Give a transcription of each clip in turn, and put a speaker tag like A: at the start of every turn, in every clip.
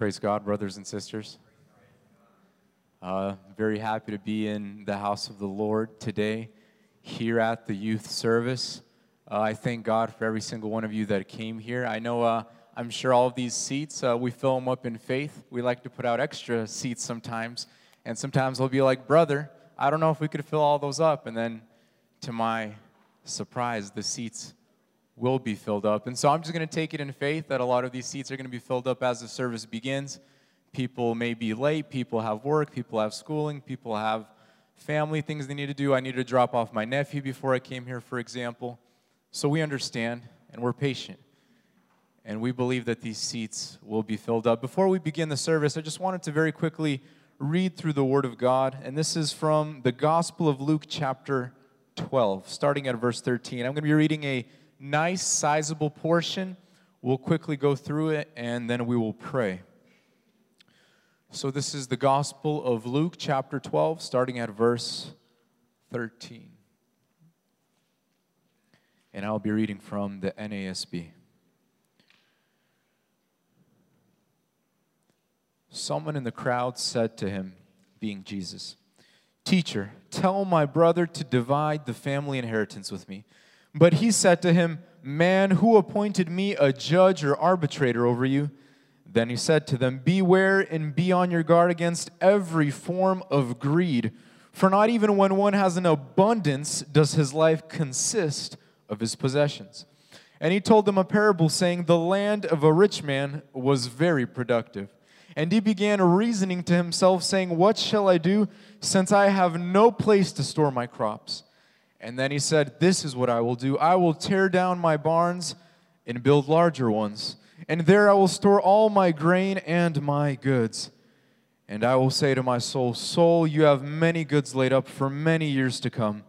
A: Praise God, brothers and sisters. Uh, very happy to be in the house of the Lord today here at the youth service. Uh, I thank God for every single one of you that came here. I know, uh, I'm sure all of these seats, uh, we fill them up in faith. We like to put out extra seats sometimes. And sometimes we'll be like, brother, I don't know if we could fill all those up. And then to my surprise, the seats will be filled up. And so I'm just going to take it in faith that a lot of these seats are going to be filled up as the service begins. People may be late, people have work, people have schooling, people have family things they need to do. I needed to drop off my nephew before I came here, for example. So we understand and we're patient. And we believe that these seats will be filled up. Before we begin the service, I just wanted to very quickly read through the Word of God. And this is from the Gospel of Luke, chapter 12, starting at verse 13. I'm going to be reading a nice, sizable portion. We'll quickly go through it and then we will pray. So, this is the Gospel of Luke, chapter 12, starting at verse 13. And I'll be reading from the NASB. Someone in the crowd said to him, being Jesus, Teacher, tell my brother to divide the family inheritance with me. But he said to him, Man, who appointed me a judge or arbitrator over you? Then he said to them, Beware and be on your guard against every form of greed. For not even when one has an abundance does his life consist of his possessions. And he told them a parable, saying, The land of a rich man was very productive. And he began reasoning to himself, saying, What shall I do, since I have no place to store my crops? And then he said, This is what I will do I will tear down my barns and build larger ones, and there I will store all my grain and my goods. And I will say to my soul, Soul, you have many goods laid up for many years to come.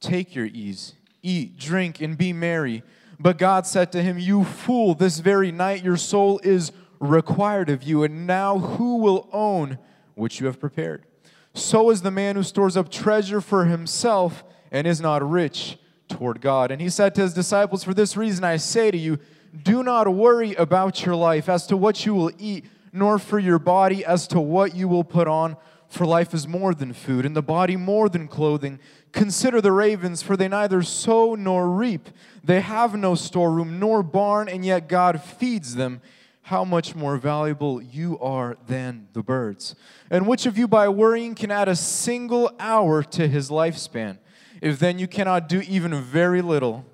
A: Take your ease, eat, drink, and be merry. But God said to him, You fool, this very night your soul is required of you, and now who will own what you have prepared? So is the man who stores up treasure for himself and is not rich toward God. And he said to his disciples, For this reason I say to you, do not worry about your life as to what you will eat, nor for your body as to what you will put on. For life is more than food, and the body more than clothing. Consider the ravens, for they neither sow nor reap. They have no storeroom nor barn, and yet God feeds them how much more valuable you are than the birds. And which of you, by worrying, can add a single hour to his lifespan? If then you cannot do even very little,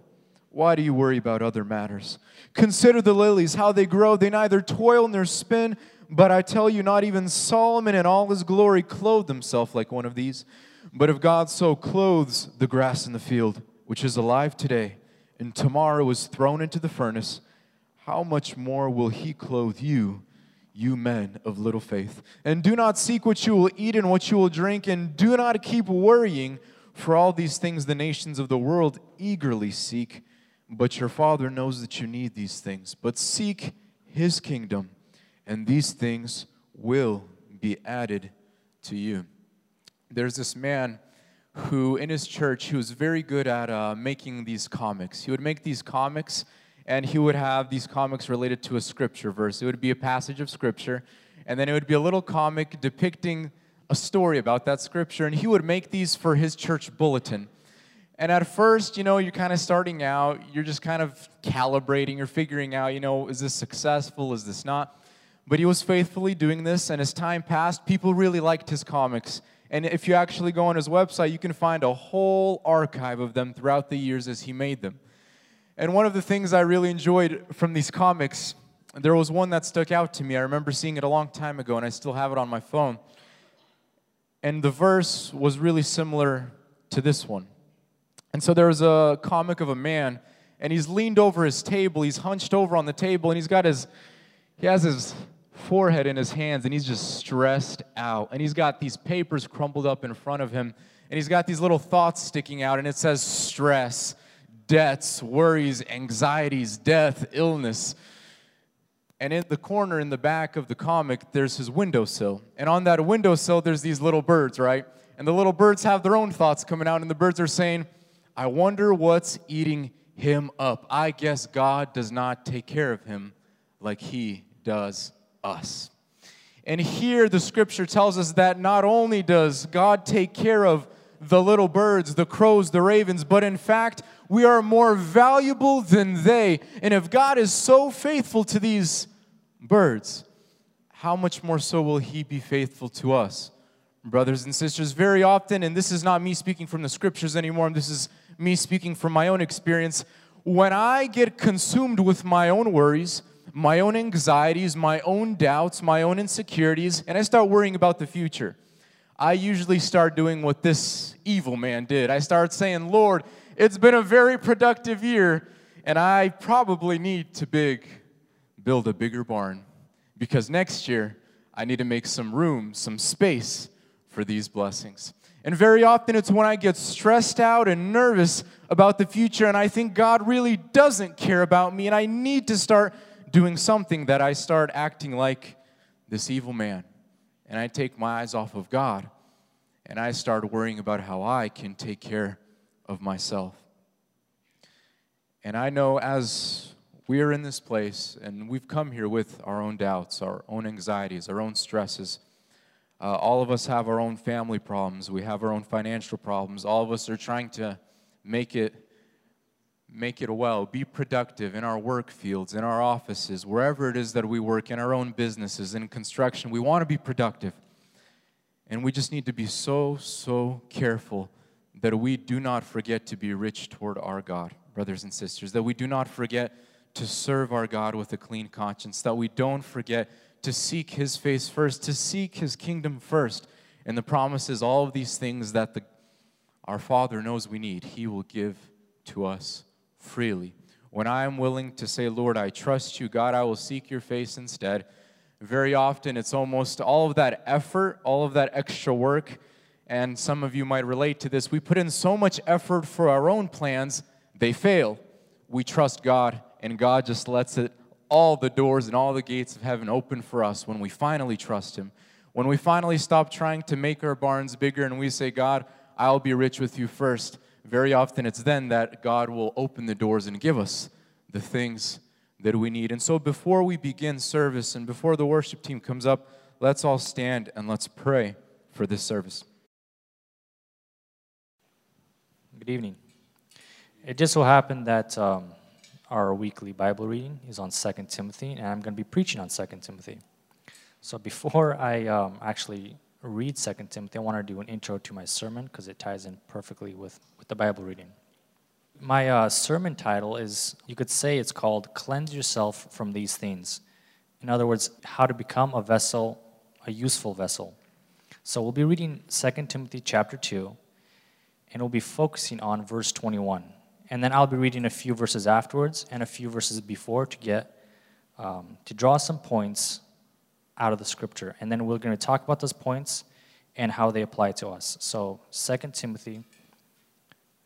A: why do you worry about other matters? Consider the lilies, how they grow. They neither toil nor spin. But I tell you, not even Solomon in all his glory clothed himself like one of these. But if God so clothes the grass in the field, which is alive today, and tomorrow is thrown into the furnace, how much more will he clothe you, you men of little faith? And do not seek what you will eat and what you will drink, and do not keep worrying for all these things the nations of the world eagerly seek, but your Father knows that you need these things. But seek His kingdom, and these things will be added to you. There's this man who, in his church, he was very good at uh, making these comics. He would make these comics, and he would have these comics related to a scripture verse. It would be a passage of scripture, and then it would be a little comic depicting a story about that scripture, and he would make these for his church bulletin. And at first, you know, you're kind of starting out, you're just kind of calibrating, you're figuring out, you know, is this successful, is this not? But he was faithfully doing this, and as time passed, people really liked his comics. And if you actually go on his website, you can find a whole archive of them throughout the years as he made them. And one of the things I really enjoyed from these comics, there was one that stuck out to me. I remember seeing it a long time ago, and I still have it on my phone. And the verse was really similar to this one. And so there was a comic of a man, and he's leaned over his table, he's hunched over on the table, and he's got his, he has his forehead in his hands, and he's just stressed out. And he's got these papers crumpled up in front of him, and he's got these little thoughts sticking out, and it says stress, debts, worries, anxieties, death, illness. And in the corner in the back of the comic, there's his windowsill. And on that windowsill, there's these little birds, right? And the little birds have their own thoughts coming out, and the birds are saying, I wonder what's eating him up. I guess God does not take care of him like he does us. And here the scripture tells us that not only does God take care of the little birds, the crows, the ravens, but in fact, we are more valuable than they. And if God is so faithful to these birds, how much more so will He be faithful to us? Brothers and sisters, very often, and this is not me speaking from the scriptures anymore, this is me speaking from my own experience. When I get consumed with my own worries, my own anxieties, my own doubts, my own insecurities, and I start worrying about the future, I usually start doing what this evil man did. I start saying, Lord, it's been a very productive year, and I probably need to big, build a bigger barn because next year I need to make some room, some space for these blessings. And very often it's when I get stressed out and nervous about the future, and I think God really doesn't care about me, and I need to start doing something that I start acting like this evil man. And I take my eyes off of God, and I start worrying about how I can take care of myself. And I know as we are in this place and we've come here with our own doubts, our own anxieties, our own stresses. Uh, all of us have our own family problems. We have our own financial problems. All of us are trying to make it make it well, be productive in our work fields, in our offices, wherever it is that we work, in our own businesses, in construction. We want to be productive. And we just need to be so, so careful that we do not forget to be rich toward our God, brothers and sisters, that we do not forget to serve our God with a clean conscience, that we don't forget to seek His face first, to seek His kingdom first. And the promise is all of these things that the, our Father knows we need, He will give to us freely. When I am willing to say, Lord, I trust you, God, I will seek your face instead, very often it's almost all of that effort, all of that extra work and some of you might relate to this. We put in so much effort for our own plans, they fail. We trust God, and God just lets it all the doors and all the gates of heaven open for us when we finally trust Him. When we finally stop trying to make our barns bigger and we say, God, I'll be rich with you first, very often it's then that God will open the doors and give us the things that we need. And so before we begin service and before the worship team comes up, let's all stand and let's pray for this service.
B: Good evening. It just so happened that um, our weekly Bible reading is on 2 Timothy, and I'm going to be preaching on 2 Timothy. So before I um, actually read 2 Timothy, I want to do an intro to my sermon because it ties in perfectly with, with the Bible reading. My uh, sermon title is, you could say it's called Cleanse Yourself from These Things. In other words, how to become a vessel, a useful vessel. So we'll be reading 2 Timothy chapter 2, and we'll be focusing on verse 21. And then I'll be reading a few verses afterwards and a few verses before to get um, to draw some points out of the scripture. And then we're going to talk about those points and how they apply to us. So 2 Timothy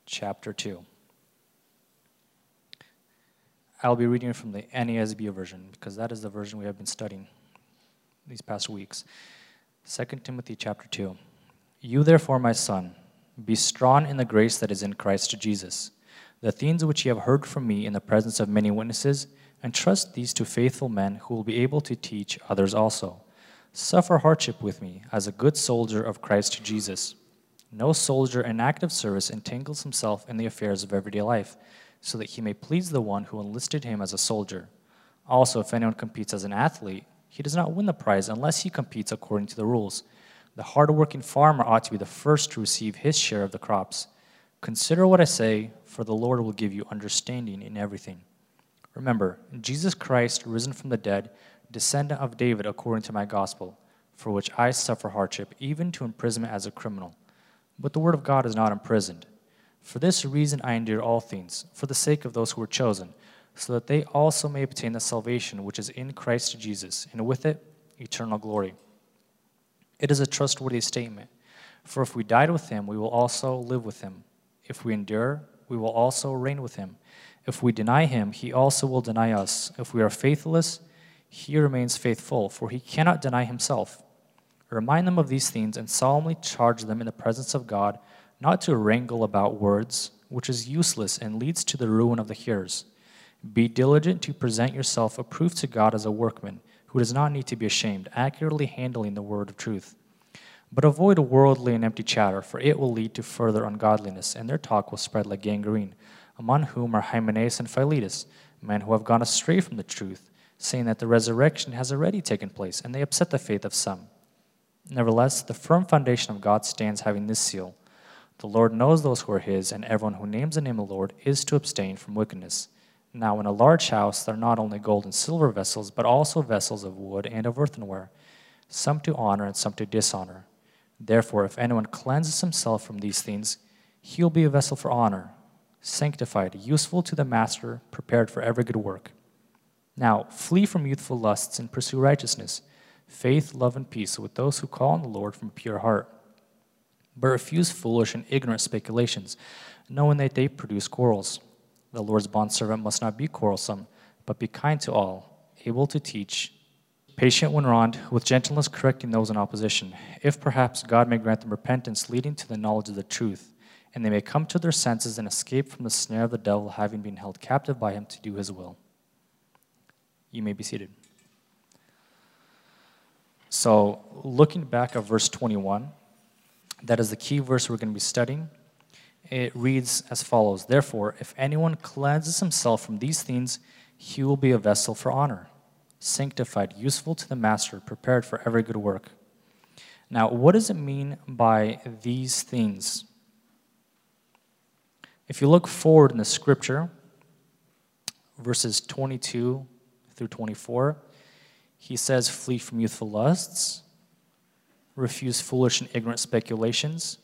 B: chapter 2. I'll be reading from the NASB version because that is the version we have been studying these past weeks. 2 Timothy chapter 2. You therefore, my son, be strong in the grace that is in Christ Jesus. The things which you have heard from me in the presence of many witnesses, entrust these to faithful men who will be able to teach others also. Suffer hardship with me as a good soldier of Christ Jesus. No soldier in active service entangles himself in the affairs of everyday life, so that he may please the one who enlisted him as a soldier. Also, if anyone competes as an athlete, he does not win the prize unless he competes according to the rules. The hard-working farmer ought to be the first to receive his share of the crops. Consider what I say, for the Lord will give you understanding in everything. Remember, Jesus Christ, risen from the dead, descendant of David according to my gospel, for which I suffer hardship, even to imprisonment as a criminal. But the word of God is not imprisoned. For this reason I endure all things, for the sake of those who are chosen, so that they also may obtain the salvation which is in Christ Jesus, and with it eternal glory. It is a trustworthy statement. For if we died with him, we will also live with him. If we endure, we will also reign with him. If we deny him, he also will deny us. If we are faithless, he remains faithful, for he cannot deny himself. Remind them of these things and solemnly charge them in the presence of God not to wrangle about words, which is useless and leads to the ruin of the hearers. Be diligent to present yourself approved to God as a workman who does not need to be ashamed, accurately handling the word of truth. But avoid worldly and empty chatter, for it will lead to further ungodliness, and their talk will spread like gangrene, among whom are Hymenaeus and Philetus, men who have gone astray from the truth, saying that the resurrection has already taken place, and they upset the faith of some. Nevertheless, the firm foundation of God stands having this seal The Lord knows those who are his, and everyone who names the name of the Lord is to abstain from wickedness. Now, in a large house, there are not only gold and silver vessels, but also vessels of wood and of earthenware, some to honor and some to dishonor. Therefore, if anyone cleanses himself from these things, he will be a vessel for honor, sanctified, useful to the master, prepared for every good work. Now, flee from youthful lusts and pursue righteousness, faith, love, and peace with those who call on the Lord from a pure heart. But refuse foolish and ignorant speculations, knowing that they produce quarrels. The Lord's bondservant must not be quarrelsome, but be kind to all, able to teach, patient when wronged, with gentleness correcting those in opposition, if perhaps God may grant them repentance leading to the knowledge of the truth, and they may come to their senses and escape from the snare of the devil, having been held captive by him to do his will. You may be seated. So, looking back at verse 21, that is the key verse we're going to be studying it reads as follows Therefore, if anyone cleanses himself from these things, he will be a vessel for honor, sanctified, useful to the master, prepared for every good work. Now, what does it mean by these things? If you look forward in the scripture, verses 22 through 24, he says, Flee from youthful lusts, refuse foolish and ignorant speculations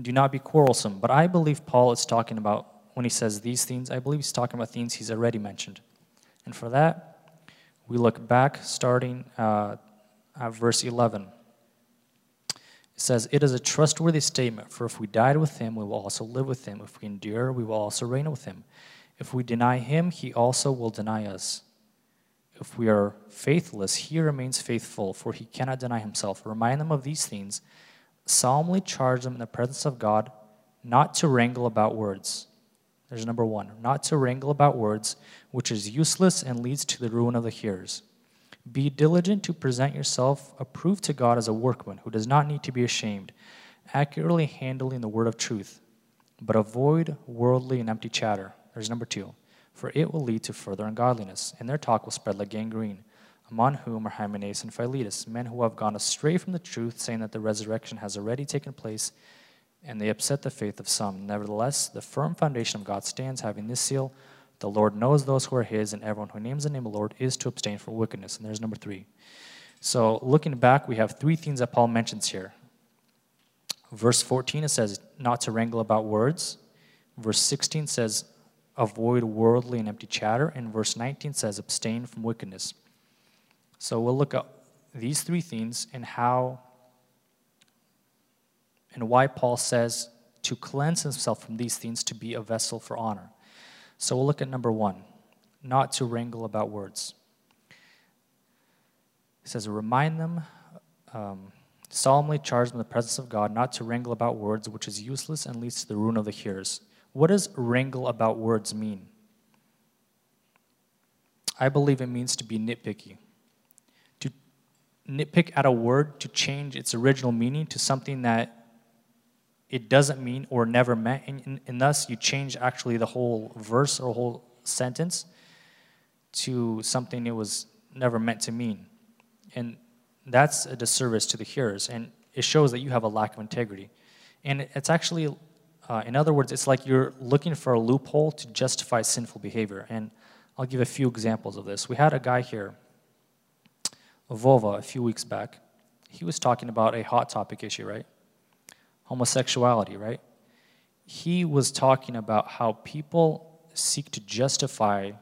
B: and do not be quarrelsome. But I believe Paul is talking about, when he says these things, I believe he's talking about things he's already mentioned. And for that, we look back starting uh, at verse 11. It says, It is a trustworthy statement, for if we died with him, we will also live with him. If we endure, we will also reign with him. If we deny him, he also will deny us. If we are faithless, he remains faithful, for he cannot deny himself. Remind them of these things solemnly charge them in the presence of God not to wrangle about words. There's number one, not to wrangle about words, which is useless and leads to the ruin of the hearers. Be diligent to present yourself approved to God as a workman who does not need to be ashamed, accurately handling the word of truth. But avoid worldly and empty chatter. There's number two, for it will lead to further ungodliness, and their talk will spread like gangrene among whom are Hymenaeus and Philetus, men who have gone astray from the truth, saying that the resurrection has already taken place, and they upset the faith of some. Nevertheless, the firm foundation of God stands, having this seal The Lord knows those who are his, and everyone who names the name of the Lord is to abstain from wickedness. And there's number three. So, looking back, we have three things that Paul mentions here. Verse 14, it says, not to wrangle about words. Verse 16 says, avoid worldly and empty chatter. And verse 19 says, abstain from wickedness. So we'll look at these three things and how and why Paul says to cleanse himself from these things to be a vessel for honor. So we'll look at number one not to wrangle about words. He says, remind them, um, solemnly charge them in the presence of God not to wrangle about words, which is useless and leads to the ruin of the hearers. What does wrangle about words mean? I believe it means to be nitpicky nitpick at a word to change its original meaning to something that it doesn't mean or never meant, and, and, thus you change actually the whole verse or whole sentence to something it was never meant to mean. And that's a disservice to the hearers, and it shows that you have a lack of integrity. And it's actually, uh, in other words, it's like you're looking for a loophole to justify sinful behavior. And I'll give a few examples of this. We had a guy here Vova a few weeks back. He was talking about a hot topic issue, right? Homosexuality, right? He was talking about how people seek to justify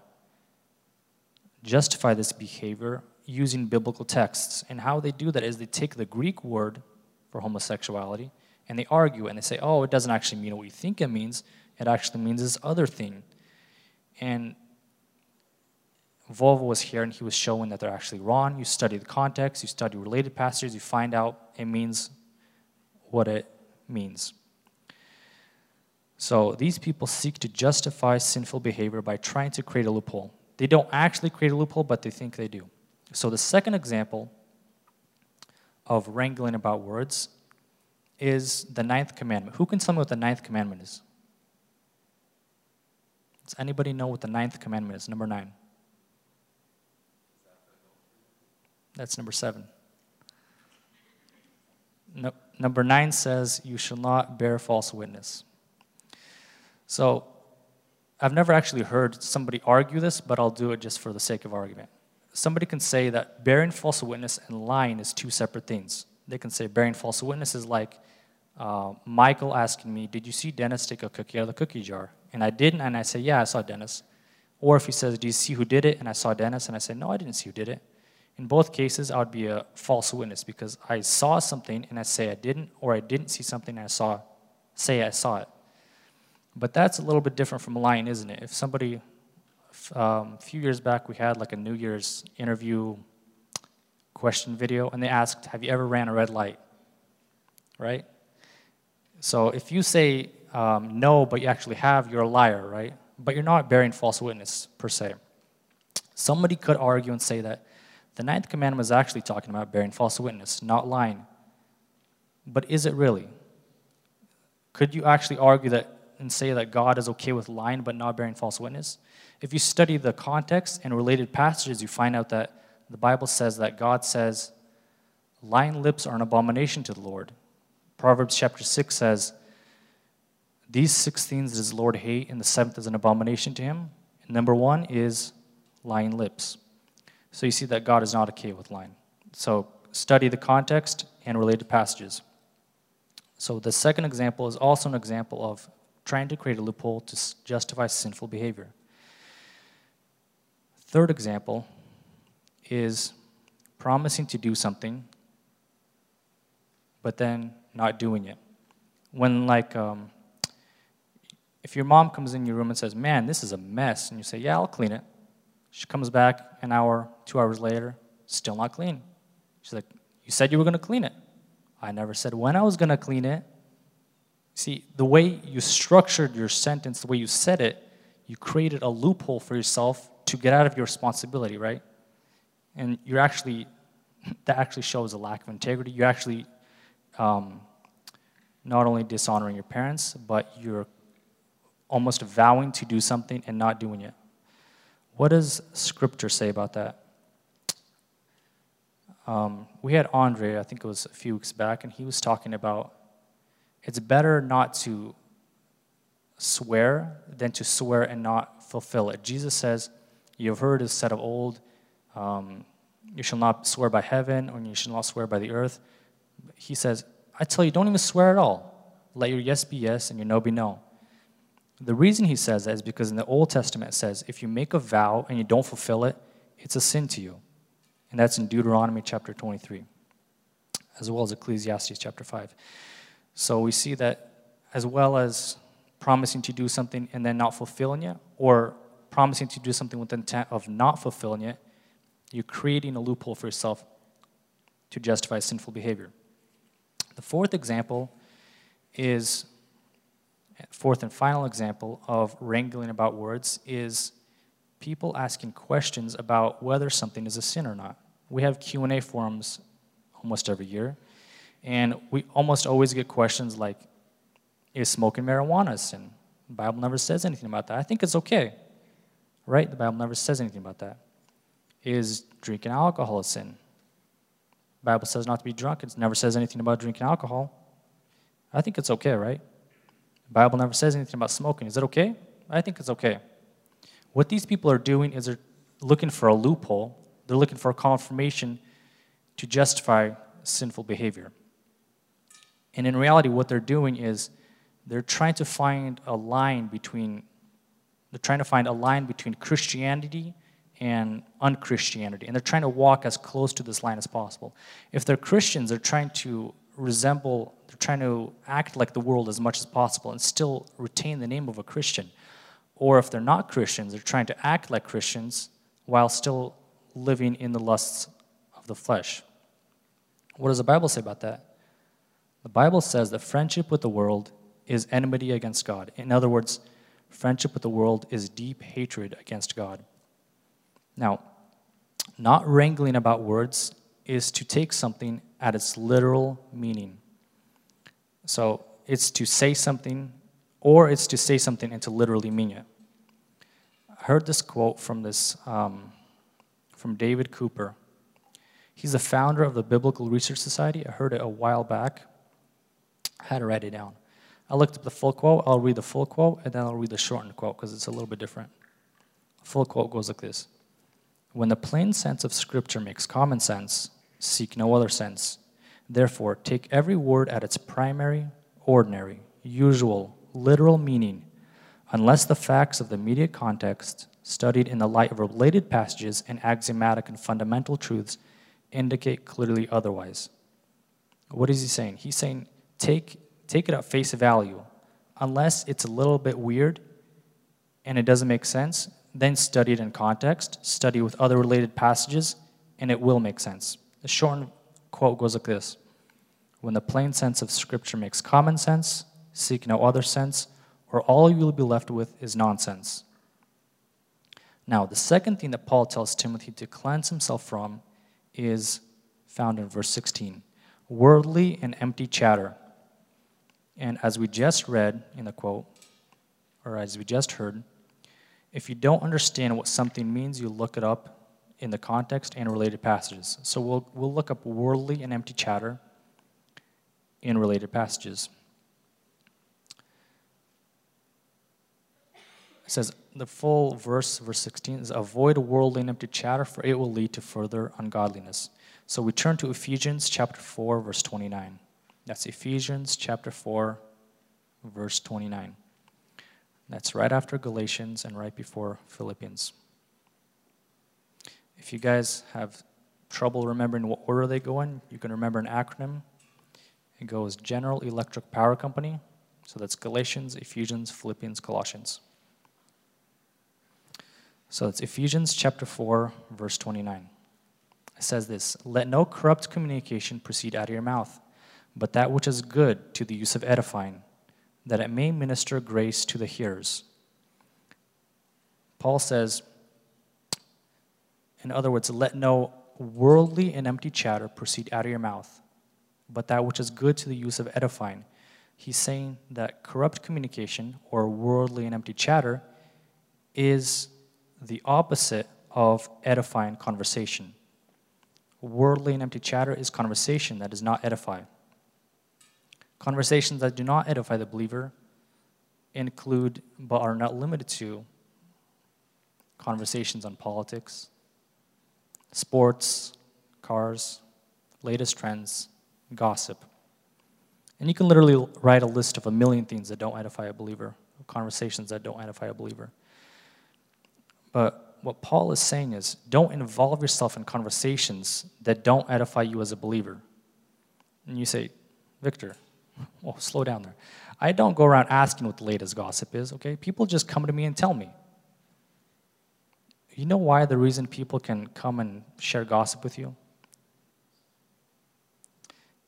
B: justify this behavior using biblical texts. And how they do that is they take the Greek word for homosexuality and they argue and they say, oh, it doesn't actually mean what you think it means. It actually means this other thing. And Vova was here and he was showing that they're actually wrong. You study the context, you study related passages, you find out it means what it means. So these people seek to justify sinful behavior by trying to create a loophole. They don't actually create a loophole, but they think they do. So, the second example of wrangling about words is the ninth commandment. Who can tell me what the ninth commandment is? Does anybody know what the ninth commandment is? Number nine. That's number seven. No, number nine says, You shall not bear false witness. So, I've never actually heard somebody argue this, but I'll do it just for the sake of argument. Somebody can say that bearing false witness and lying is two separate things. They can say bearing false witness is like uh, Michael asking me, Did you see Dennis take a cookie out of the cookie jar? And I didn't, and I say, Yeah, I saw Dennis. Or if he says, Do you see who did it? And I saw Dennis, and I say, No, I didn't see who did it. In both cases, I would be a false witness because I saw something and I say I didn't, or I didn't see something and I saw, say I saw it. But that's a little bit different from lying, isn't it? If somebody, um, a few years back, we had like a New Year's interview question video, and they asked, Have you ever ran a red light? Right? So if you say um, no, but you actually have, you're a liar, right? But you're not bearing false witness per se. Somebody could argue and say that the ninth commandment is actually talking about bearing false witness, not lying. But is it really? Could you actually argue that and say that God is okay with lying but not bearing false witness? If you study the context and related passages, you find out that the Bible says that God says, lying lips are an abomination to the Lord. Proverbs chapter 6 says, These six things does the Lord hate, and the seventh is an abomination to him. And number one is lying lips. So you see that God is not okay with lying. So study the context and related passages. So the second example is also an example of trying to create a loophole to justify sinful behavior. Third example is promising to do something, but then not doing it. When, like, um, if your mom comes in your room and says, Man, this is a mess, and you say, Yeah, I'll clean it. She comes back an hour, two hours later, still not clean. She's like, You said you were going to clean it. I never said when I was going to clean it. See, the way you structured your sentence, the way you said it, you created a loophole for yourself to get out of your responsibility, right? And you're actually, that actually shows a lack of integrity. You're actually um, not only dishonoring your parents, but you're almost vowing to do something and not doing it. What does Scripture say about that? Um, we had Andre, I think it was a few weeks back, and he was talking about it's better not to swear than to swear and not fulfill it. Jesus says, You have heard it said of old, um, you shall not swear by heaven, or you shall not swear by the earth. He says, I tell you, don't even swear at all. Let your yes be yes and your no be no. The reason he says that is because in the Old Testament it says if you make a vow and you don't fulfill it, it's a sin to you. And that's in Deuteronomy chapter 23, as well as Ecclesiastes chapter 5. So we see that as well as promising to do something and then not fulfilling it, or promising to do something with the intent of not fulfilling it, you're creating a loophole for yourself to justify sinful behavior. The fourth example is fourth and final example of wrangling about words is people asking questions about whether something is a sin or not. We have Q&A forums almost every year, and we almost always get questions like, is smoking marijuana a sin? The Bible never says anything about that. I think it's okay, right? The Bible never says anything about that. Is drinking alcohol a sin? The Bible says not to be drunk. It never says anything about drinking alcohol. I think it's okay, right? The Bible never says anything about smoking. Is it okay? I think it's okay. What these people are doing is they're looking for a loophole. They're looking for a confirmation to justify sinful behavior. And in reality, what they're doing is they're trying to find a line between they're trying to find a line between Christianity and unchristianity. And they're trying to walk as close to this line as possible. If they're Christians, they're trying to resemble, they're trying to act like the world as much as possible and still retain the name of a Christian. Or if they're not Christians, they're trying to act like Christians while still living in the lusts of the flesh. What does the Bible say about that? The Bible says that friendship with the world is enmity against God. In other words, friendship with the world is deep hatred against God. Now, Not wrangling about words is to take something at its literal meaning. So it's to say something, or it's to say something and to literally mean it. I heard this quote from this um, from David Cooper. He's the founder of the Biblical Research Society. I heard it a while back. I had to write it down. I looked up the full quote. I'll read the full quote, and then I'll read the shortened quote because it's a little bit different. Full quote goes like this When the plain sense of Scripture makes common sense, seek no other sense. Therefore, take every word at its primary, ordinary, usual, literal meaning, unless the facts of the immediate context, studied in the light of related passages and axiomatic and fundamental truths, indicate clearly otherwise. What is he saying? He's saying take, take it at face value. Unless it's a little bit weird and it doesn't make sense, then study it in context, study with other related passages, and it will make sense. The shortened quote goes like this When the plain sense of Scripture makes common sense, seek no other sense, or all you will be left with is nonsense. Now, the second thing that Paul tells Timothy to cleanse himself from is found in verse 16 worldly and empty chatter. And as we just read in the quote, or as we just heard, if you don't understand what something means, you look it up in the context and related passages. So we'll, we'll look up worldly and empty chatter in related passages. It says, the full verse, verse 16, is avoid worldly and empty chatter, for it will lead to further ungodliness. So we turn to Ephesians chapter 4, verse 29. That's Ephesians chapter 4, verse 29. That's right after Galatians and right before Philippians. If you guys have trouble remembering what order they go in, you can remember an acronym. It goes General Electric Power Company. So that's Galatians, Ephesians, Philippians, Colossians. So it's Ephesians chapter 4, verse 29. It says this Let no corrupt communication proceed out of your mouth, but that which is good to the use of edifying, that it may minister grace to the hearers. Paul says, in other words, let no worldly and empty chatter proceed out of your mouth, but that which is good to the use of edifying. He's saying that corrupt communication or worldly and empty chatter is the opposite of edifying conversation. Worldly and empty chatter is conversation that does not edify. Conversations that do not edify the believer include, but are not limited to, conversations on politics, sports, cars, latest trends, gossip. And you can literally write a list of a million things that don't edify a believer, conversations that don't edify a believer. But what Paul is saying is don't involve yourself in conversations that don't edify you as a believer. And you say, Victor, well, slow down there. I don't go around asking what the latest gossip is, okay? People just come to me and tell me. You know why the reason people can come and share gossip with you?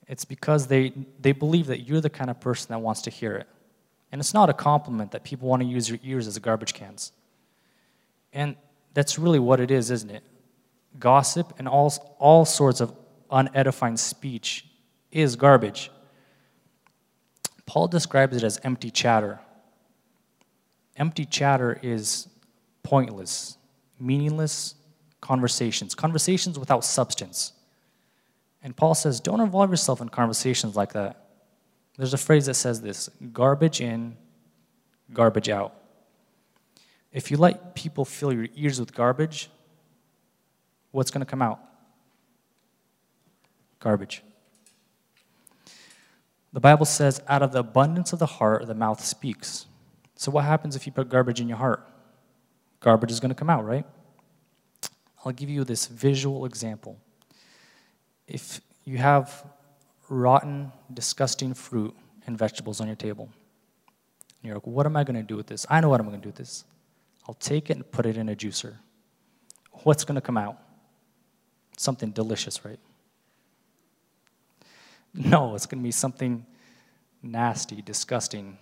B: It's because they, they believe that you're the kind of person that wants to hear it. And it's not a compliment that people want to use your ears as garbage cans. And that's really what it is, isn't it? Gossip and all, all sorts of unedifying speech is garbage. Paul describes it as empty chatter. Empty chatter is pointless, meaningless conversations, conversations without substance. And Paul says, don't involve yourself in conversations like that. There's a phrase that says this garbage in, garbage out. If you let people fill your ears with garbage, what's going to come out? Garbage. The Bible says, out of the abundance of the heart, the mouth speaks. So, what happens if you put garbage in your heart? Garbage is going to come out, right? I'll give you this visual example. If you have rotten, disgusting fruit and vegetables on your table, and you're like, what am I going to do with this? I know what I'm going to do with this. I'll take it and put it in a juicer. What's going to come out? Something delicious, right? No, it's going to be something nasty, disgusting,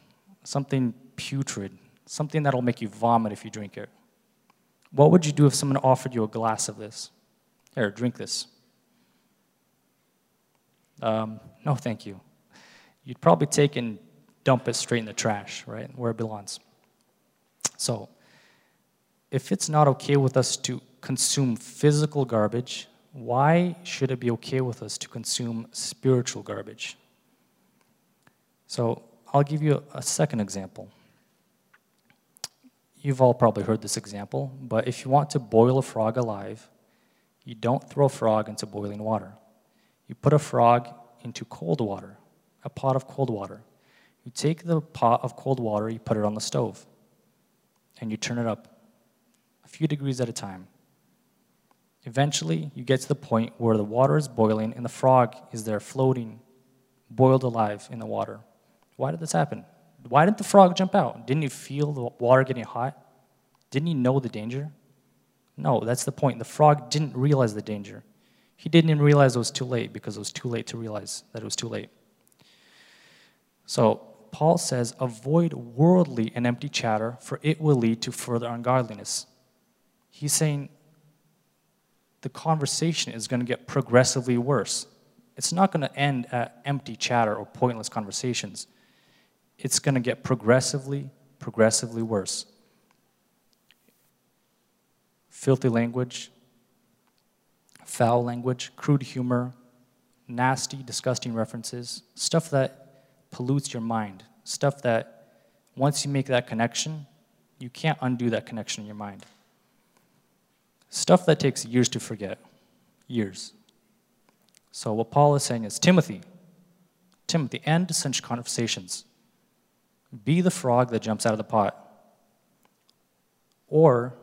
B: something putrid, something that'll make you vomit if you drink it. What would you do if someone offered you a glass of this? Here, drink this. Um, no, thank you. You'd probably take and dump it straight in the trash, right, where it belongs. So, if it's not okay with us to consume physical garbage, why should it be okay with us to consume spiritual garbage? So, I'll give you a second example. You've all probably heard this example, but if you want to boil a frog alive, you don't throw a frog into boiling water. You put a frog into cold water, a pot of cold water. You take the pot of cold water, you put it on the stove, and you turn it up a few degrees at a time. Eventually, you get to the point where the water is boiling and the frog is there floating, boiled alive in the water. Why did this happen? Why didn't the frog jump out? Didn't he feel the water getting hot? Didn't he know the danger? No, that's the point. The frog didn't realize the danger. He didn't even realize it was too late because it was too late to realize that it was too late. So, Paul says, avoid worldly and empty chatter, for it will lead to further ungodliness. He's saying the conversation is going to get progressively worse. It's not going to end at empty chatter or pointless conversations. It's going to get progressively, progressively worse. Filthy language, foul language, crude humor, nasty, disgusting references, stuff that pollutes your mind, stuff that once you make that connection, you can't undo that connection in your mind. Stuff that takes years to forget. Years. So, what Paul is saying is Timothy, Timothy, end such conversations. Be the frog that jumps out of the pot. Or,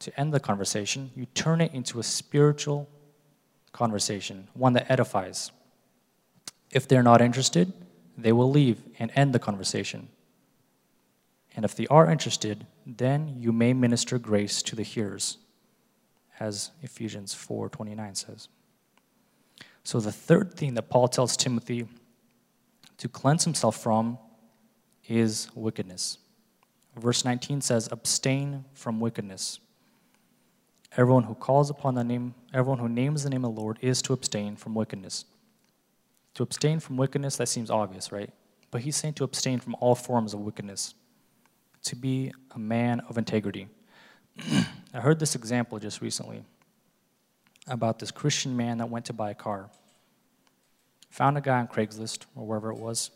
B: to end the conversation, you turn it into a spiritual conversation, one that edifies. If they're not interested, they will leave and end the conversation. And if they are interested, then you may minister grace to the hearers, as Ephesians 4:29 says. So the third thing that Paul tells Timothy to cleanse himself from is wickedness. Verse 19 says, Abstain from wickedness. Everyone who calls upon the name, everyone who names the name of the Lord is to abstain from wickedness. To abstain from wickedness, that seems obvious, right? But he's saying to abstain from all forms of wickedness, to be a man of integrity. I heard this example just recently about this Christian man that went to buy a car. Found a guy on Craigslist or wherever it was,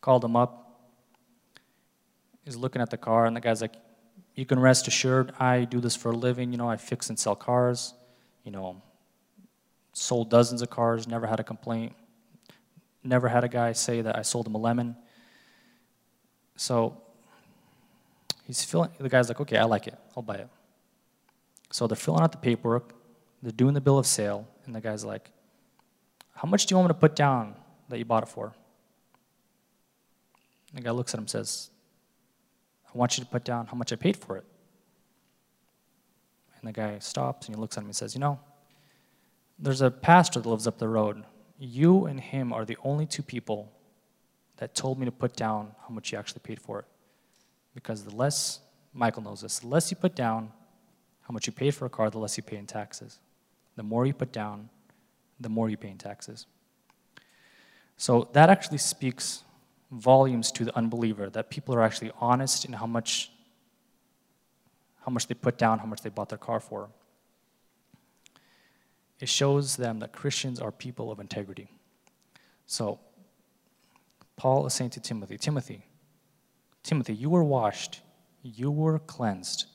B: called him up, is looking at the car, and the guy's like, You can rest assured, I do this for a living. You know, I fix and sell cars. You know, sold dozens of cars, never had a complaint. Never had a guy say that I sold him a lemon. So he's feeling, the guy's like, Okay, I like it. I'll buy it. So they're filling out the paperwork, they're doing the bill of sale, and the guy's like, How much do you want me to put down that you bought it for? The guy looks at him and says, I want you to put down how much I paid for it. And the guy stops and he looks at him and says, You know, there's a pastor that lives up the road. You and him are the only two people that told me to put down how much you actually paid for it. Because the less, Michael knows this, the less you put down how much you paid for a car, the less you pay in taxes. The more you put down, the more you pay in taxes. So that actually speaks volumes to the unbeliever that people are actually honest in how much how much they put down, how much they bought their car for. It shows them that Christians are people of integrity. So Paul is saying to Timothy, Timothy, Timothy, you were washed, you were cleansed,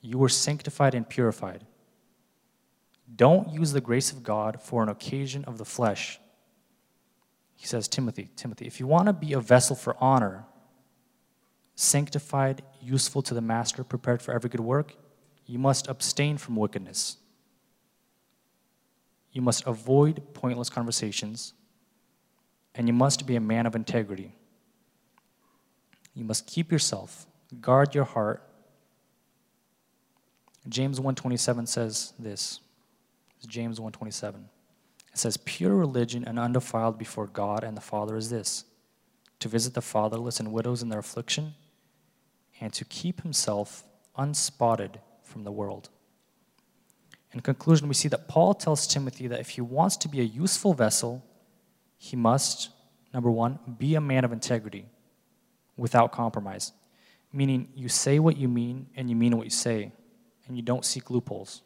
B: you were sanctified and purified. Don't use the grace of God for an occasion of the flesh he says, Timothy, Timothy, if you want to be a vessel for honor, sanctified, useful to the master, prepared for every good work, you must abstain from wickedness. You must avoid pointless conversations, and you must be a man of integrity. You must keep yourself, guard your heart. James 1:27 says this. It's James 1:27. It says, Pure religion and undefiled before God and the Father is this to visit the fatherless and widows in their affliction, and to keep himself unspotted from the world. In conclusion, we see that Paul tells Timothy that if he wants to be a useful vessel, he must, number one, be a man of integrity without compromise. Meaning, you say what you mean and you mean what you say, and you don't seek loopholes.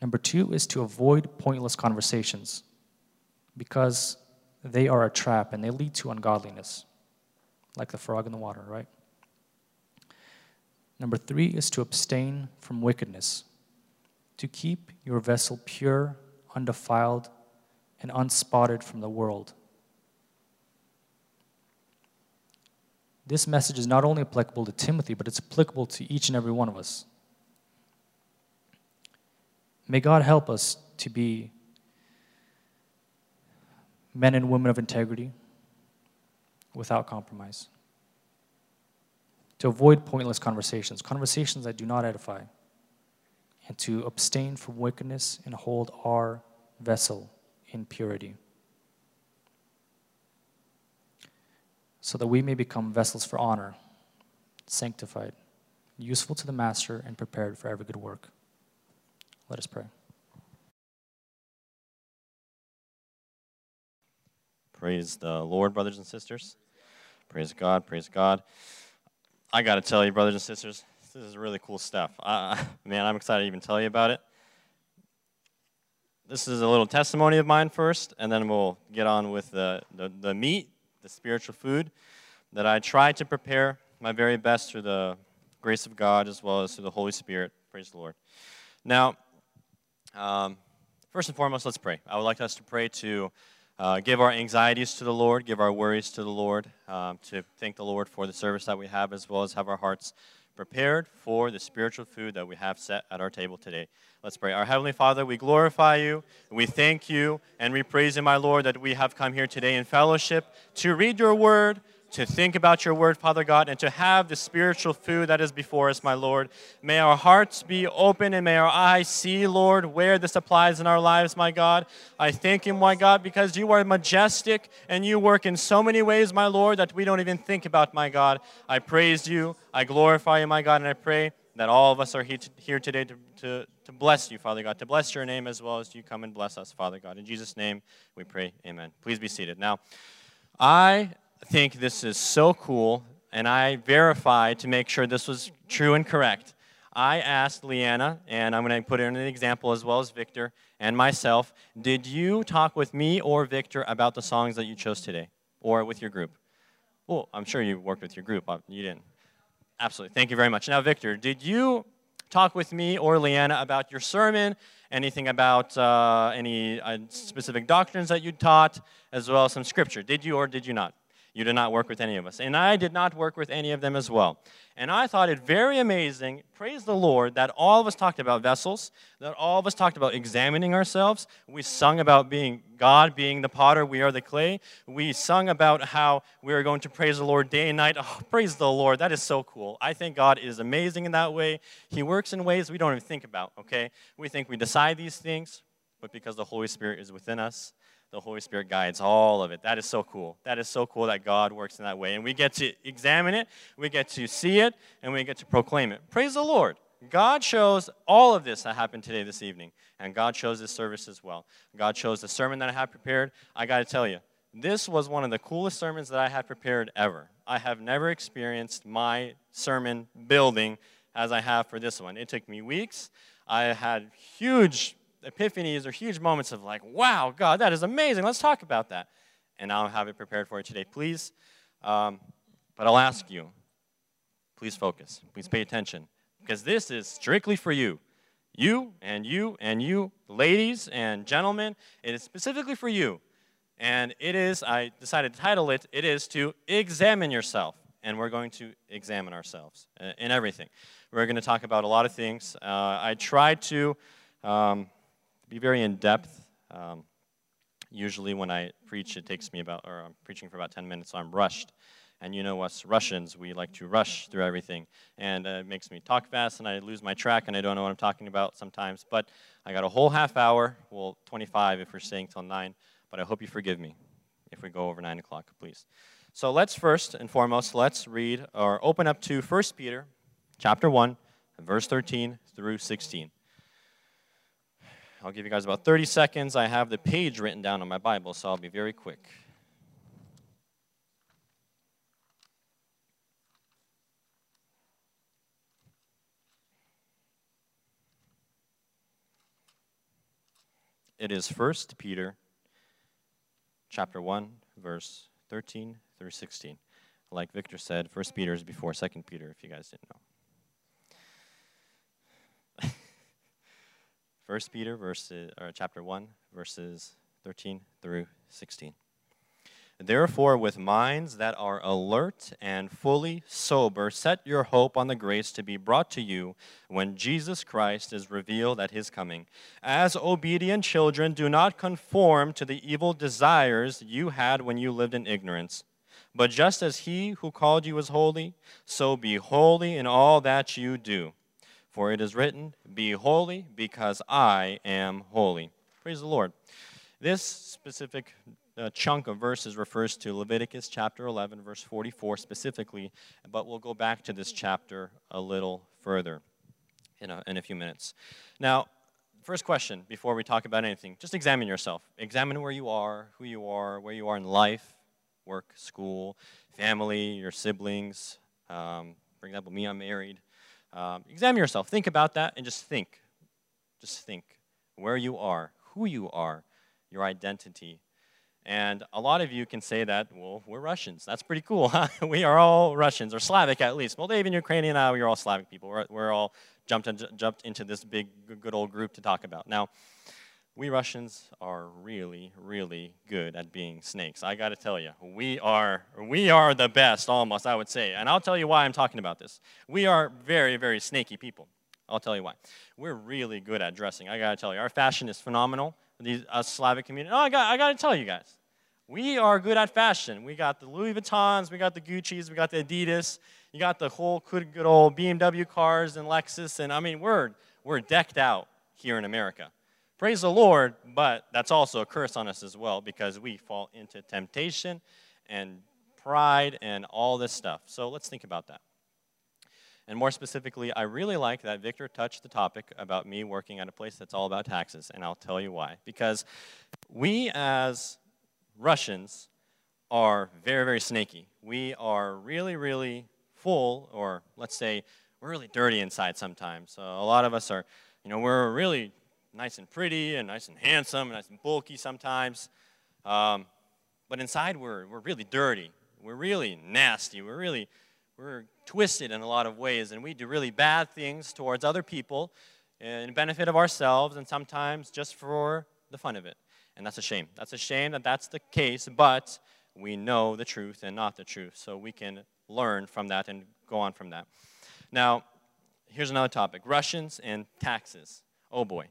B: Number two is to avoid pointless conversations because they are a trap and they lead to ungodliness, like the frog in the water, right? Number three is to abstain from wickedness, to keep your vessel pure, undefiled, and unspotted from the world. This message is not only applicable to Timothy, but it's applicable to each and every one of us. May God help us to be men and women of integrity without compromise to avoid pointless conversations, conversations that do not edify, and to abstain from wickedness and hold our vessel in purity. So that we may become vessels for honor, sanctified, useful to the master, and prepared for every good work. Let us pray.
C: Praise the Lord, brothers and sisters. Praise God, praise God. I got to tell you, brothers and sisters, this is really cool stuff. Uh, man, I'm excited to even tell you about it. This is a little testimony of mine first, and then we'll get on with the, the, the meat, the spiritual food that I try to prepare my very best through the grace of God as well as through the Holy Spirit. Praise the Lord. Now, um, first and foremost, let's pray. I would like us to pray to uh, give our anxieties to the Lord, give our worries to the Lord, um, to thank the Lord for the service that we have, as well as have our hearts prepared for the spiritual food that we have set at our table today. Let's pray. Our Heavenly Father, we glorify you, we thank you, and we praise you, my Lord, that we have come here today in fellowship to read your word to think about your word, Father God, and to have the spiritual food that is before us, my Lord. May our hearts be open and may our eyes see, Lord, where this applies in our lives, my God. I thank you, my God, because you are majestic and you work in so many ways, my Lord, that we don't even think about, my God. I praise you, I glorify you, my God, and I pray that all of us are here today to, to, to bless you, Father God, to bless your name as well as you come and bless us, Father God. In Jesus' name we pray, amen. Please be seated. Now, I think this is so cool, and I verified to make sure this was true and correct. I asked Leanna, and I'm going to put in an example as well as Victor and myself, did you talk with me or Victor about the songs that you chose today or with your group? Well, I'm sure you worked with your group. You didn't. Absolutely. Thank you very much. Now, Victor, did you talk with me or Leanna about your sermon, anything about uh, any uh, specific doctrines that you taught, as well as some scripture? Did you or did you not? You did not work with any of us. And I did not work with any of them as well. And I thought it very amazing, praise the Lord, that all of us talked about vessels, that all of us talked about examining ourselves. We sung about being God being the potter, we are the clay. We sung about how we are going to praise the Lord day and night. Oh, praise the Lord. That is so cool. I think God is amazing in that way. He works in ways we don't even think about, okay? We think we decide these things, but because the Holy Spirit is within us, the Holy Spirit guides all of it. That is so cool. That is so cool that God works in that way. And we get to examine it, we get to see it, and we get to proclaim it. Praise the Lord. God shows all of this that happened today, this evening. And God shows this service as well. God shows the sermon that I have prepared. I got to tell you, this was one of the coolest sermons that I had prepared ever. I have never experienced my sermon building as I have for this one. It took me weeks. I had huge epiphanies or huge moments of like, wow, God, that is amazing. Let's talk about that. And I'll have it prepared for you today. Please, um, but I'll ask you, please focus. Please pay attention. Because this is strictly for you. You and you and you, ladies and gentlemen, it is specifically for you. And it is, I decided to title it, it is to examine yourself. And we're going to examine ourselves in everything. We're going to talk about a lot of things. Uh, I tried to um, be very in depth. Um, usually, when I preach, it takes me about, or I'm preaching for about 10 minutes, so I'm rushed. And you know us Russians, we like to rush through everything. And uh, it makes me talk fast, and I lose my track, and I don't know what I'm talking about sometimes. But I got a whole half hour, well, 25 if we're staying till 9. But I hope you forgive me if we go over 9 o'clock, please. So let's first and foremost, let's read or open up to 1 Peter chapter 1, verse 13 through 16. I'll give you guys about 30 seconds. I have the page written down on my Bible, so I'll be very quick. It is 1 Peter chapter 1 verse 13 through 16. Like Victor said, 1 Peter is before 2 Peter if you guys didn't know. 1 Peter verses or chapter 1 verses 13 through 16. Therefore, with minds that are alert and fully sober, set your hope on the grace to be brought to you when Jesus Christ is revealed at his coming. As obedient children, do not conform to the evil desires you had when you lived in ignorance. But just as he who called you is holy, so be holy in all that you do. For it is written, Be holy, because I am holy. Praise the Lord. This specific uh, chunk of verses refers to Leviticus chapter 11, verse 44 specifically, but we'll go back to this chapter a little further in a, in a few minutes. Now, first question before we talk about anything just examine yourself. Examine where you are, who you are, where you are in life, work, school, family, your siblings. Um, for example, me, I'm married. Um, examine yourself. Think about that and just think. Just think where you are, who you are, your identity, and a lot of you can say that, well, we're Russians. That's pretty cool, huh? we are all Russians, or Slavic at least. Moldavian, Ukrainian, now we're all Slavic people. We're, we're all jumped, jumped into this big, good old group to talk about. Now, we Russians are really, really good at being snakes. I got to tell you, we are, we are the best, almost, I would say. And I'll tell you why I'm talking about this. We are very, very snaky people. I'll tell you why. We're really good at dressing. I got to tell you, our fashion is phenomenal. These us Slavic community. Oh, I got, I got to tell you guys, we are good at fashion. We got the Louis Vuittons, we got the Gucci's, we got the Adidas, you got the whole good, good old BMW cars and Lexus, and I mean, we're, we're decked out here in America. Praise the Lord, but that's also a curse on us as well because we fall into temptation and pride and all this stuff. So let's think about that. And more specifically, I really like that Victor touched the topic about me working at a place that's all about taxes, and I'll tell you why. Because we as Russians are very, very snaky. We are really, really full, or let's say we're really dirty inside sometimes. So a lot of us are, you know, we're really nice and pretty and nice and handsome and nice and bulky sometimes. Um, but inside we're, we're really dirty. We're really nasty. We're really, we're twisted in a lot of ways. And we do really bad things towards other people in benefit of ourselves and sometimes just for the fun of it. And that's a shame. That's a shame that that's the case, but we know the truth and not the truth. So we can learn from that and go on from that. Now, here's another topic Russians and taxes. Oh boy.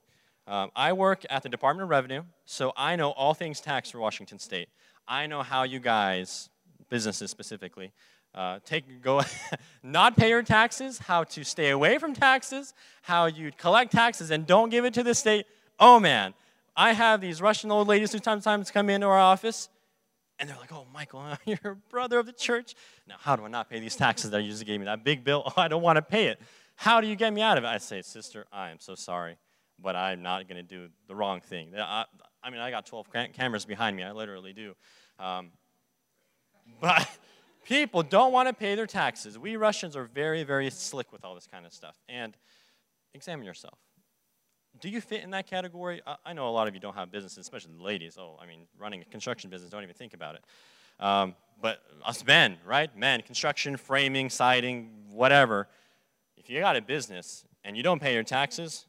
C: Um, I work at the Department of Revenue, so I know all things tax for Washington State. I know how you guys, businesses specifically, uh, take go not pay your taxes, how to stay away from taxes, how you collect taxes and don't give it to the state. Oh man, I have these Russian old ladies who sometimes come into our office, and they're like, oh, Michael, you're a brother of the church. Now, how do I not pay these taxes that you just gave me? That big bill, oh, I don't want to pay it. How do you get me out of it? I say, sister, I am so sorry, but I'm not going to do the wrong thing. I, I, mean, I got 12 cameras behind me. I literally do. Um, but people don't want to pay their taxes. We Russians are very, very slick with all this kind of stuff. And examine yourself do you fit in that category? I, I, know a lot of you don't have businesses, especially the ladies. Oh, I mean, running a construction business, don't even think about it. Um, but us men, right? Men, construction, framing, siding, whatever. If you got a business and you don't pay your taxes,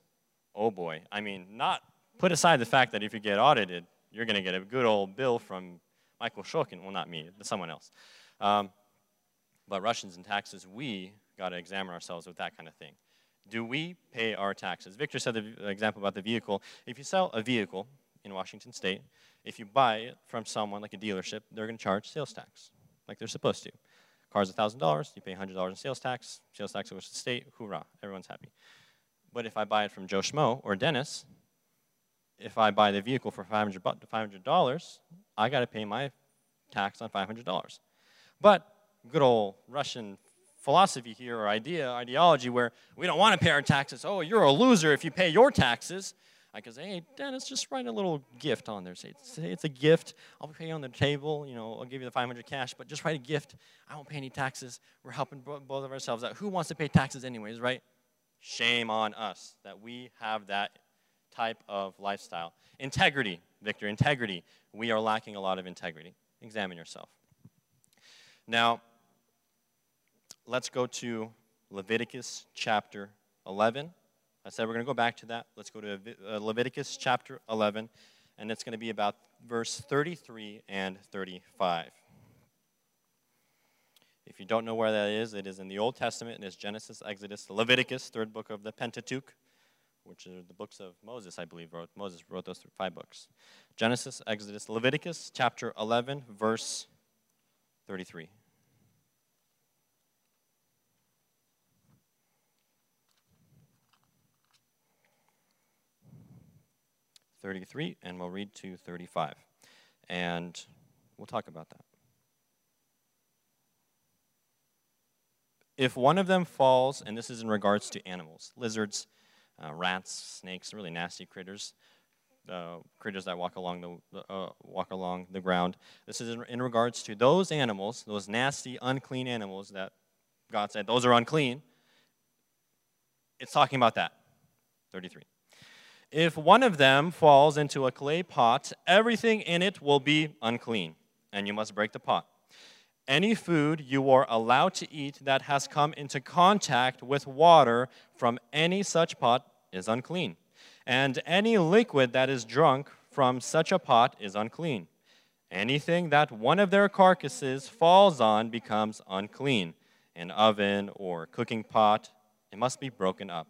C: oh boy. I mean, not put aside the fact that if you get audited, you're going to get a good old bill from Michael Shokin. Well, not me, someone else. Um, but Russians and taxes, we got to examine ourselves with that kind of thing do we pay our taxes? Victor said the example about the vehicle. If you sell a vehicle in Washington state, if you buy it from someone like a dealership, they're going to charge sales tax like they're supposed to. Car's $1,000, you pay $100 in sales tax, sales tax goes to the state, hoorah, everyone's happy. But if I buy it from Joe Schmo or Dennis, if I buy the vehicle for $500, $500 I got to pay my tax on $500. But good old Russian philosophy here or idea, ideology where we don't want to pay our taxes. Oh, you're a loser if you pay your taxes. I could say, hey, Dennis, just write a little gift on there. Say, it's a gift. I'll pay you on the table. You know, I'll give you the 500 cash, but just write a gift. I won't pay any taxes. We're helping both of ourselves out. Who wants to pay taxes anyways, right? Shame on us that we have that type of lifestyle. Integrity, Victor, integrity. We are lacking a lot of integrity. Examine yourself. Now, let's go to Leviticus chapter 11. I said we're going to go back to that. Let's go to uh, Leviticus chapter 11, and it's going to be about verse 33 and 35. If you don't know where that is, it is in the Old Testament, it's Genesis, Exodus, Leviticus, third book of the Pentateuch, which are the books of Moses, I believe, wrote. Moses wrote those five books. Genesis, Exodus, Leviticus, chapter 11, verse 33. 33, and we'll read to 35. And we'll talk about that. If one of them falls, and this is in regards to animals, lizards, uh, rats, snakes, really nasty critters, uh, critters that walk along the uh, walk along the ground. This is in, in regards to those animals, those nasty, unclean animals that God said those are unclean. It's talking about that. 33. If one of them falls into a clay pot, everything in it will be unclean, and you must break the pot. Any food you are allowed to eat that has come into contact with water from any such pot is unclean, and any liquid that is drunk from such a pot is unclean. Anything that one of their carcasses falls on becomes unclean. An oven or cooking pot, it must be broken up.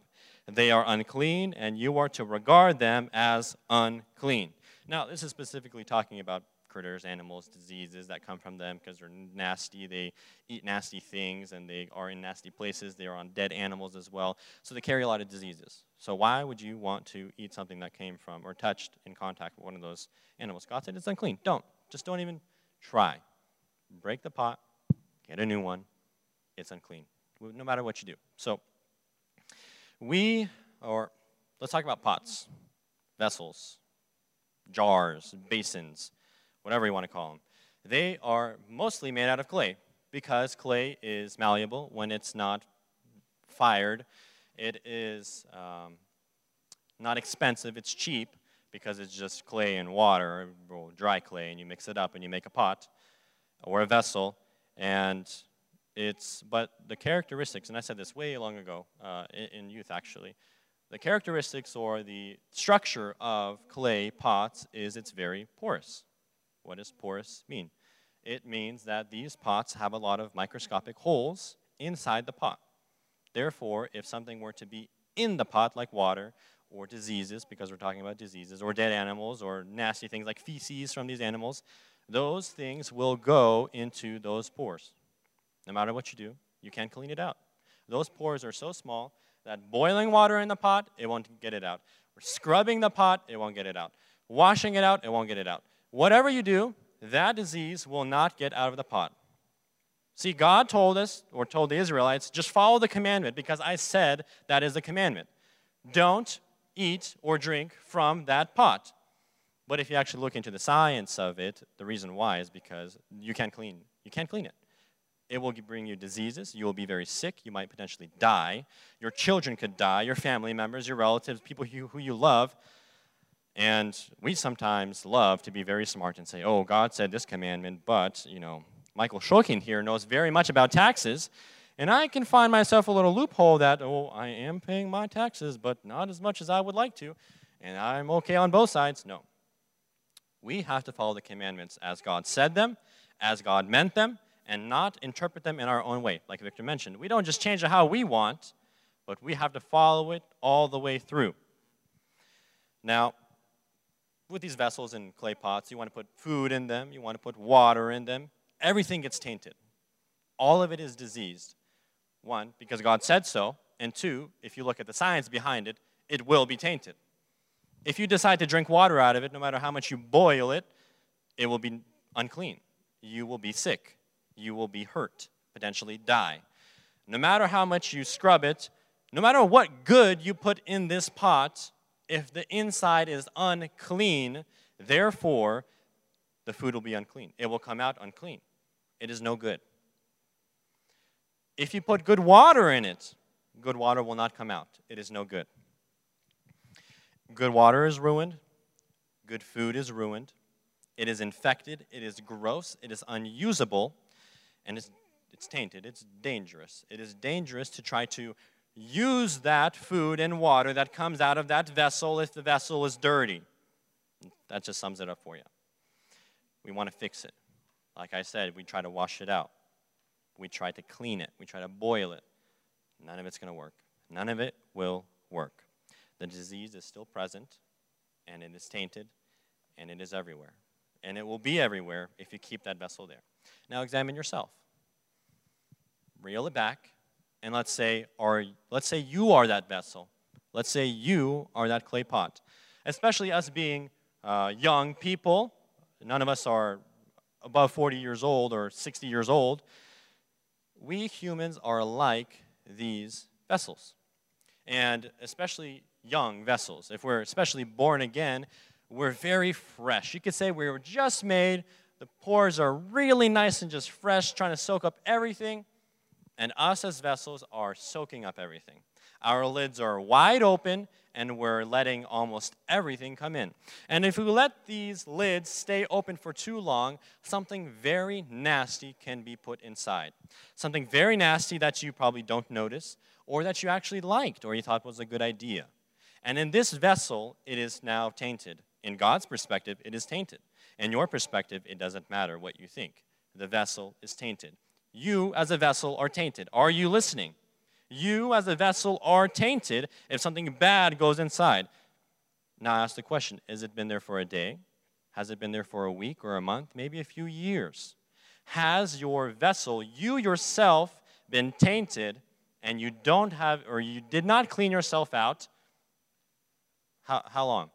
C: They are unclean, and you are to regard them as unclean. Now, this is specifically talking about critters, animals, diseases that come from them because they're nasty. They eat nasty things and they are in nasty places. They are on dead animals as well. So they carry a lot of diseases. So why would you want to eat something that came from or touched in contact with one of those animals? God said it's unclean. Don't. Just don't even try. Break the pot, get a new one. It's unclean, no matter what you do. So we, or let's talk about pots, vessels, jars, basins, whatever you want to call them. They are mostly made out of clay because clay is malleable when it's not fired. It is um, not expensive, it's cheap because it's just clay and water, or dry clay, and you mix it up and you make a pot or a vessel. And it's, but the characteristics, and I said this way long ago uh, in, in youth actually, the characteristics or the structure of clay pots is it's very porous. What does porous mean? It means that these pots have a lot of microscopic holes inside the pot. Therefore, if something were to be in the pot, like water or diseases, because we're talking about diseases, or dead animals, or nasty things like feces from these animals, those things will go into those pores. No matter what you do, you can't clean it out. Those pores are so small that boiling water in the pot, it won't get it out. Or scrubbing the pot, it won't get it out. Washing it out, it won't get it out. Whatever you do, that disease will not get out of the pot. See, God told us, or told the Israelites, just follow the commandment because I said that is the commandment. Don't eat or drink from that pot. But if you actually look into the science of it, the reason why is because you can't clean. You can't clean it. It will bring you diseases. You will be very sick. You might potentially die. Your children could die, your family members, your relatives, people who, you love. And we sometimes love to be very smart and say, oh, God said this commandment, but, you know, Michael Shokin here knows very much about taxes. And I can find myself a little loophole that, oh, I am paying my taxes, but not as much as I would like to. And I'm okay on both sides. No. We have to follow the commandments as God said them, as God meant them, and not interpret them in our own way, like Victor mentioned. We don't just change it how we want, but we have to follow it all the way through. Now, with these vessels and clay pots, you want to put food in them, you want to put water in them. Everything gets tainted. All of it is diseased. One, because God said so, and two, if you look at the science behind it, it will be tainted. If you decide to drink water out of it, no matter how much you boil it, it will be unclean. You will be sick you will be hurt, potentially die. No matter how much you scrub it, no matter what good you put in this pot, If the inside is unclean, therefore the food will be unclean. It will come out unclean. It is no good. If you put good water in it, good water will not come out. It is no good. Good water is ruined. Good food is ruined. It is infected. It is gross. It is unusable. And it's, it's tainted. It's dangerous. It is dangerous to try to use that food and water that comes out of that vessel if the vessel is dirty. That just sums it up for you. We want to fix it. Like I said, we try to wash it out. We try to clean it. We try to boil it. None of it's going to work. None of it will work. The disease is still present, and it is tainted, and it is everywhere. And it will be everywhere if you keep that vessel there. Now examine yourself. Reel it back, and let's say, or let's say you are that vessel. Let's say you are that clay pot. Especially us being uh, young people, none of us are above 40 years old or 60 years old. We humans are like these vessels. And especially young vessels. If we're especially born again, we're very fresh. You could say we were just made. The pores are really nice and just fresh, trying to soak up everything. And us as vessels are soaking up everything. Our lids are wide open and we're letting almost everything come in. And if we let these lids stay open for too long, something very nasty can be put inside. Something very nasty that you probably don't notice or that you actually liked or you thought was a good idea. And in this vessel, it is now tainted. In God's perspective, it is tainted. In your perspective, it doesn't matter what you think. The vessel is tainted. You, as a vessel, are tainted. Are you listening? You, as a vessel, are tainted if something bad goes inside. Now, I ask the question Has it been there for a day? Has it been there for a week or a month? Maybe a few years? Has your vessel, you yourself, been tainted and you don't have, or you did not clean yourself out? How, how long?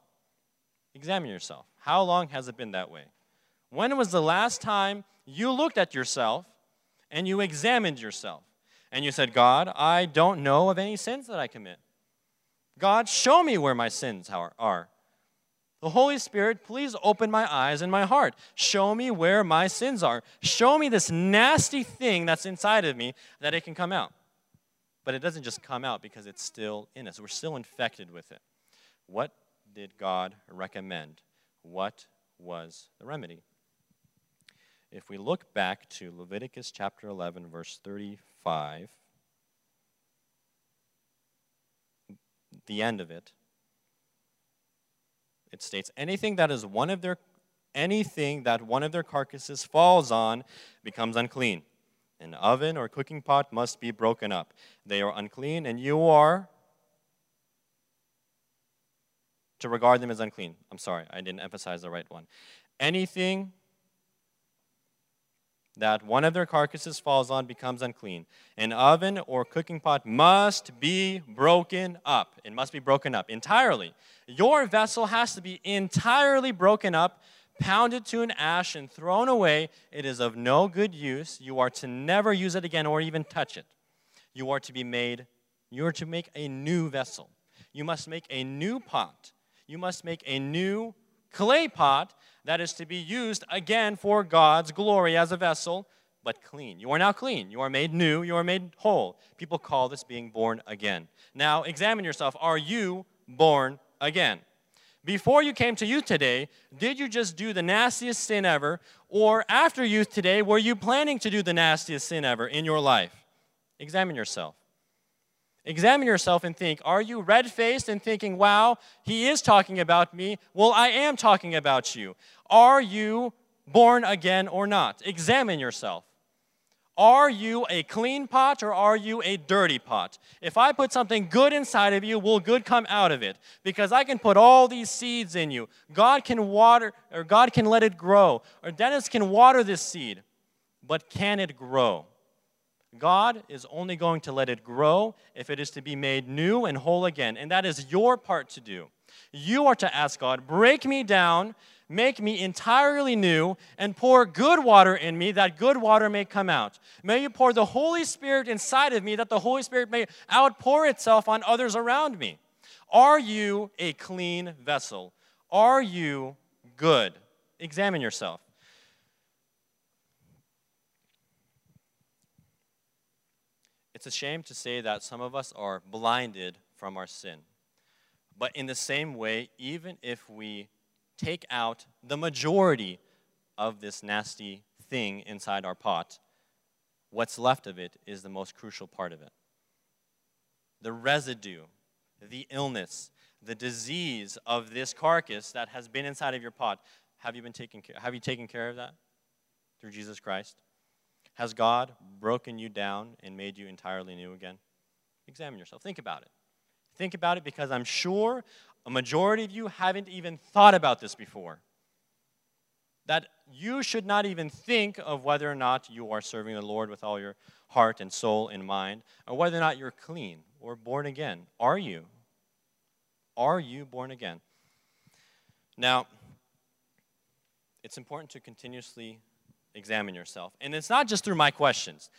C: Examine yourself. How long has it been that way? When was the last time you looked at yourself and you examined yourself? and you said, God, I don't know of any sins that I commit. God, show me where my sins are. The Holy Spirit, please open my eyes and my heart. Show me where my sins are. Show me this nasty thing that's inside of me that it can come out. But it doesn't just come out because it's still in us. We're still infected with it. What did God recommend? What was the remedy? If we look back to Leviticus chapter 11, verse 35, the end of it, it states anything that is one of their anything that one of their carcasses falls on becomes unclean. An oven or cooking pot must be broken up. They are unclean, and you are to regard them as unclean. I'm sorry, I didn't emphasize the right one. Anything that one of their carcasses falls on becomes unclean. An oven or cooking pot must be broken up. It must be broken up entirely. Your vessel has to be entirely broken up, pounded to an ash, and thrown away. It is of no good use. You are to never use it again or even touch it. You are to be made, you are to make a new vessel. You must make a new pot. You must make a new clay pot that is to be used again for God's glory as a vessel, but clean. You are now clean. You are made new. You are made whole. People call this being born again. Now, examine yourself. Are you born again? Before you came to youth today, did you just do the nastiest sin ever? Or after youth today, were you planning to do the nastiest sin ever in your life? Examine yourself. Examine yourself and think are you red faced and thinking, wow, he is talking about me? Well, I am talking about you. Are you born again or not? Examine yourself. Are you a clean pot or are you a dirty pot? If I put something good inside of you, will good come out of it? Because I can put all these seeds in you. God can water, or God can let it grow, or Dennis can water this seed, but can it grow? God is only going to let it grow if it is to be made new and whole again. And that is your part to do. You are to ask God, break me down, make me entirely new, and pour good water in me that good water may come out. May you pour the Holy Spirit inside of me that the Holy Spirit may outpour itself on others around me. Are you a clean vessel? Are you good? Examine yourself. It's a shame to say that some of us are blinded from our sin. But in the same way, even if we take out the majority of this nasty thing inside our pot, what's left of it is the most crucial part of it. The residue, the illness, the disease of this carcass that has been inside of your pot. Have you been taking care, have you taken care of that through Jesus Christ? Has God broken you down and made you entirely new again? Examine yourself. Think about it. Think about it because I'm sure a majority of you haven't even thought about this before. That you should not even think of whether or not you are serving the Lord with all your heart and soul and mind, or whether or not you're clean or born again. Are you? Are you born again? Now, it's important to continuously examine yourself. And it's not just through my questions,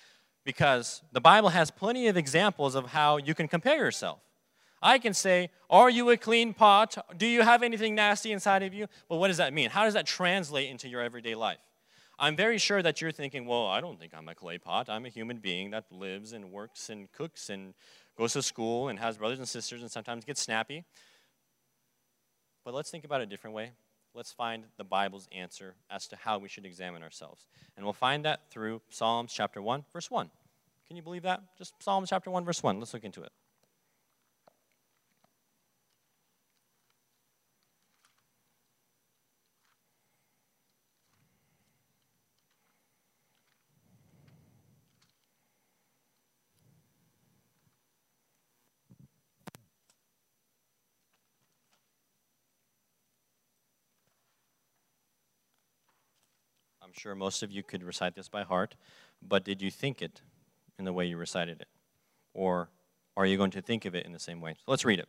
C: because the Bible has plenty of examples of how you can compare yourself. I can say, Are you a clean pot? Do you have anything nasty inside of you? But what does that mean? How does that translate into your everyday life? I'm very sure that you're thinking, Well, I don't think I'm a clay pot. I'm a human being that lives and works and cooks and goes to school and has brothers and sisters and sometimes gets snappy. But let's think about it a different way let's find the Bible's answer as to how we should examine ourselves. And we'll find that through Psalms chapter 1, verse 1. Can you believe that? Just Psalms chapter 1, verse 1. Let's look into it. Sure most of you could recite this by heart, but did you think it in the way you recited it? Or are you going to think of it in the same way? So let's read it.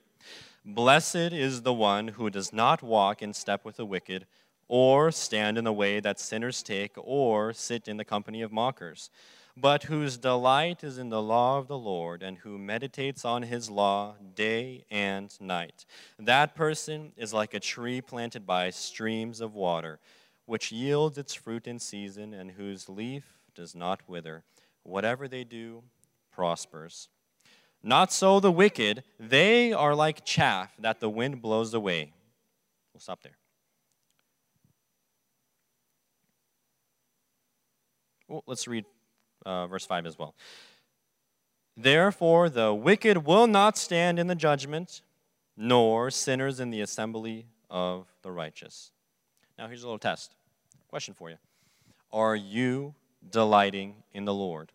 C: Blessed is the one who does not walk in step with the wicked, or stand in the way that sinners take, or sit in the company of mockers, but whose delight is in the law of the Lord, and who meditates on his law day and night. That person is like a tree planted by streams of water which yields its fruit in season and whose leaf does not wither. Whatever they do prospers. Not so the wicked, they are like chaff that the wind blows away. We'll stop there. Well, let's read uh, verse 5 as well. Therefore, the wicked will not stand in the judgment, nor sinners in the assembly of the righteous. Now, here's a little test. Question for you Are you delighting in the Lord?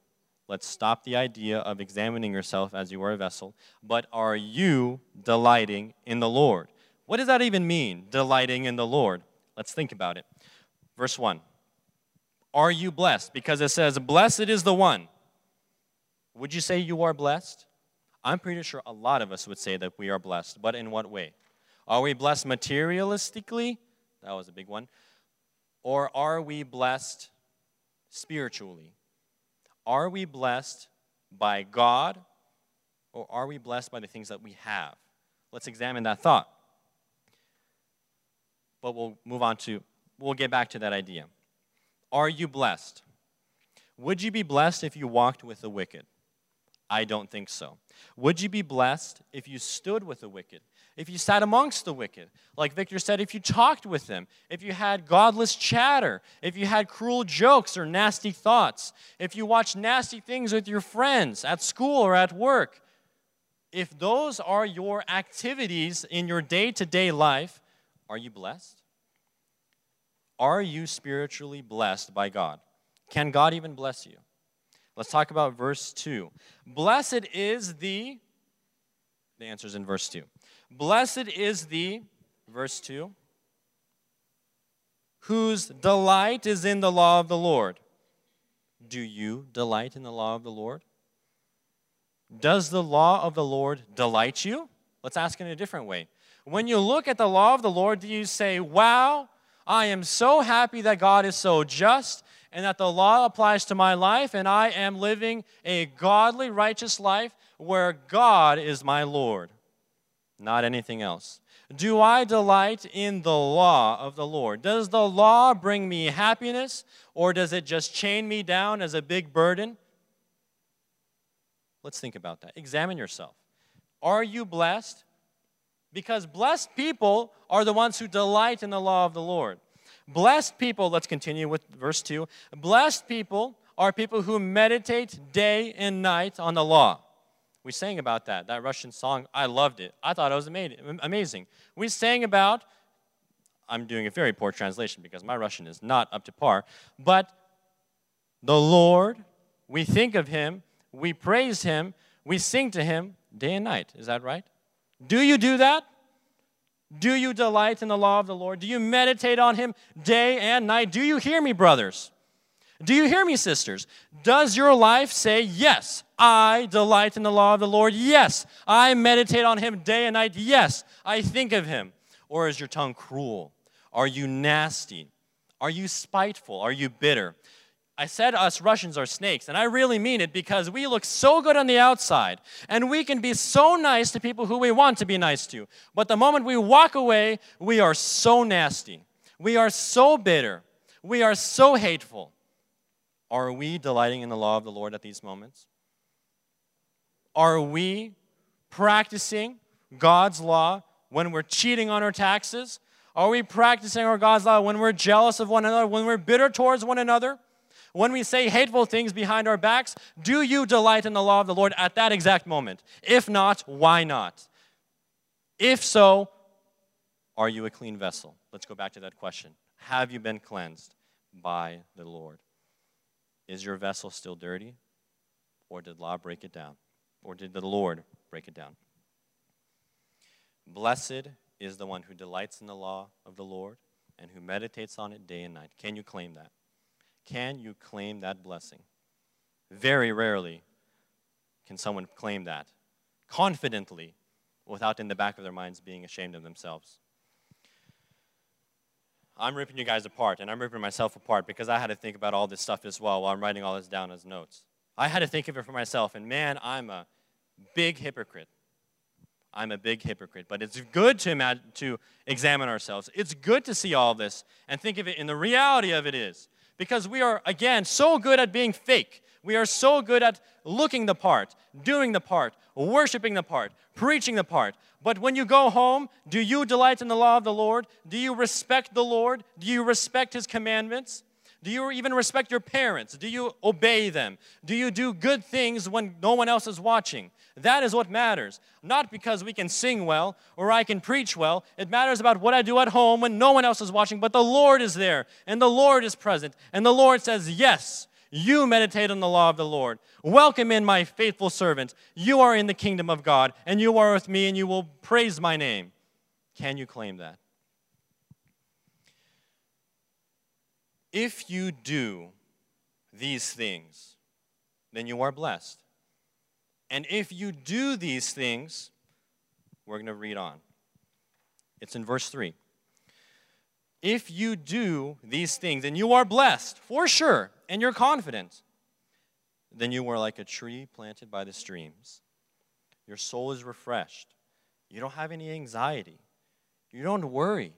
C: Let's stop the idea of examining yourself as you are a vessel, but are you delighting in the Lord? What does that even mean, delighting in the Lord? Let's think about it. Verse 1 Are you blessed? Because it says, Blessed is the one. Would you say you are blessed? I'm pretty sure a lot of us would say that we are blessed, but in what way? Are we blessed materialistically? That was a big one. Or are we blessed spiritually? Are we blessed by God or are we blessed by the things that we have? Let's examine that thought. But we'll move on to, we'll get back to that idea. Are you blessed? Would you be blessed if you walked with the wicked? I don't think so. Would you be blessed if you stood with the wicked? If you sat amongst the wicked. Like Victor said, if you talked with them, if you had godless chatter, if you had cruel jokes or nasty thoughts, if you watched nasty things with your friends at school or at work, if those are your activities in your day to day life, are you blessed? Are you spiritually blessed by God? Can God even bless you? Let's talk about verse 2. Blessed is the, the answer is in verse 2. Blessed is the, verse 2, whose delight is in the law of the Lord. Do you delight in the law of the Lord? Does the law of the Lord delight you? Let's ask in a different way. When you look at the law of the Lord, do you say, Wow, I am so happy that God is so just and that the law applies to my life, and I am living a godly, righteous life where God is my Lord? Not anything else. Do I delight in the law of the Lord? Does the law bring me happiness or does it just chain me down as a big burden? Let's think about that. Examine yourself. Are you blessed? Because blessed people are the ones who delight in the law of the Lord. Blessed people, let's continue with verse 2. Blessed people are people who meditate day and night on the law. We sang about that, that Russian song. I loved it. I thought it was amazing. We sang about, I'm doing a very poor translation because my Russian is not up to par, but the Lord, we think of Him, we praise Him, we sing to Him day and night. Is that right? Do you do that? Do you delight in the law of the Lord? Do you meditate on Him day and night? Do you hear me, brothers? Do you hear me, sisters? Does your life say, Yes, I delight in the law of the Lord? Yes, I meditate on Him day and night? Yes, I think of Him. Or is your tongue cruel? Are you nasty? Are you spiteful? Are you bitter? I said us Russians are snakes, and I really mean it because we look so good on the outside, and we can be so nice to people who we want to be nice to. But the moment we walk away, we are so nasty. We are so bitter. We are so hateful. Are we delighting in the law of the Lord at these moments? Are we practicing God's law when we're cheating on our taxes? Are we practicing our God's law when we're jealous of one another, when we're bitter towards one another? When we say hateful things behind our backs, do you delight in the law of the Lord at that exact moment? If not, why not? If so, are you a clean vessel? Let's go back to that question. Have you been cleansed by the Lord? Is your vessel still dirty? Or did law break it down? Or did the Lord break it down? Blessed is the one who delights in the law of the Lord and who meditates on it day and night. Can you claim that? Can you claim that blessing? Very rarely can someone claim that confidently without in the back of their minds being ashamed of themselves. I'm ripping you guys apart, and I'm ripping myself apart because I had to think about all this stuff as well while I'm writing all this down as notes. I had to think of it for myself, and man, I'm a big hypocrite. I'm a big hypocrite. But it's good to, imagine, to examine ourselves. It's good to see all this and think of it in the reality of it is because we are, again, so good at being fake. We are so good at looking the part, doing the part, worshiping the part, preaching the part. But when you go home, do you delight in the law of the Lord? Do you respect the Lord? Do you respect His commandments? Do you even respect your parents? Do you obey them? Do you do good things when no one else is watching? That is what matters. Not because we can sing well or I can preach well. It matters about what I do at home when no one else is watching, but the Lord is there and the Lord is present. And the Lord says, Yes, you meditate on the law of the Lord. Welcome in, my faithful servant. You are in the kingdom of God, and you are with me, and you will praise my name. Can you claim that? If you do these things, then you are blessed. And if you do these things, we're going to read on. It's in verse 3. If you do these things, then you are blessed, for sure, and you're confident, then you are like a tree planted by the streams. Your soul is refreshed. You don't have any anxiety. You don't worry.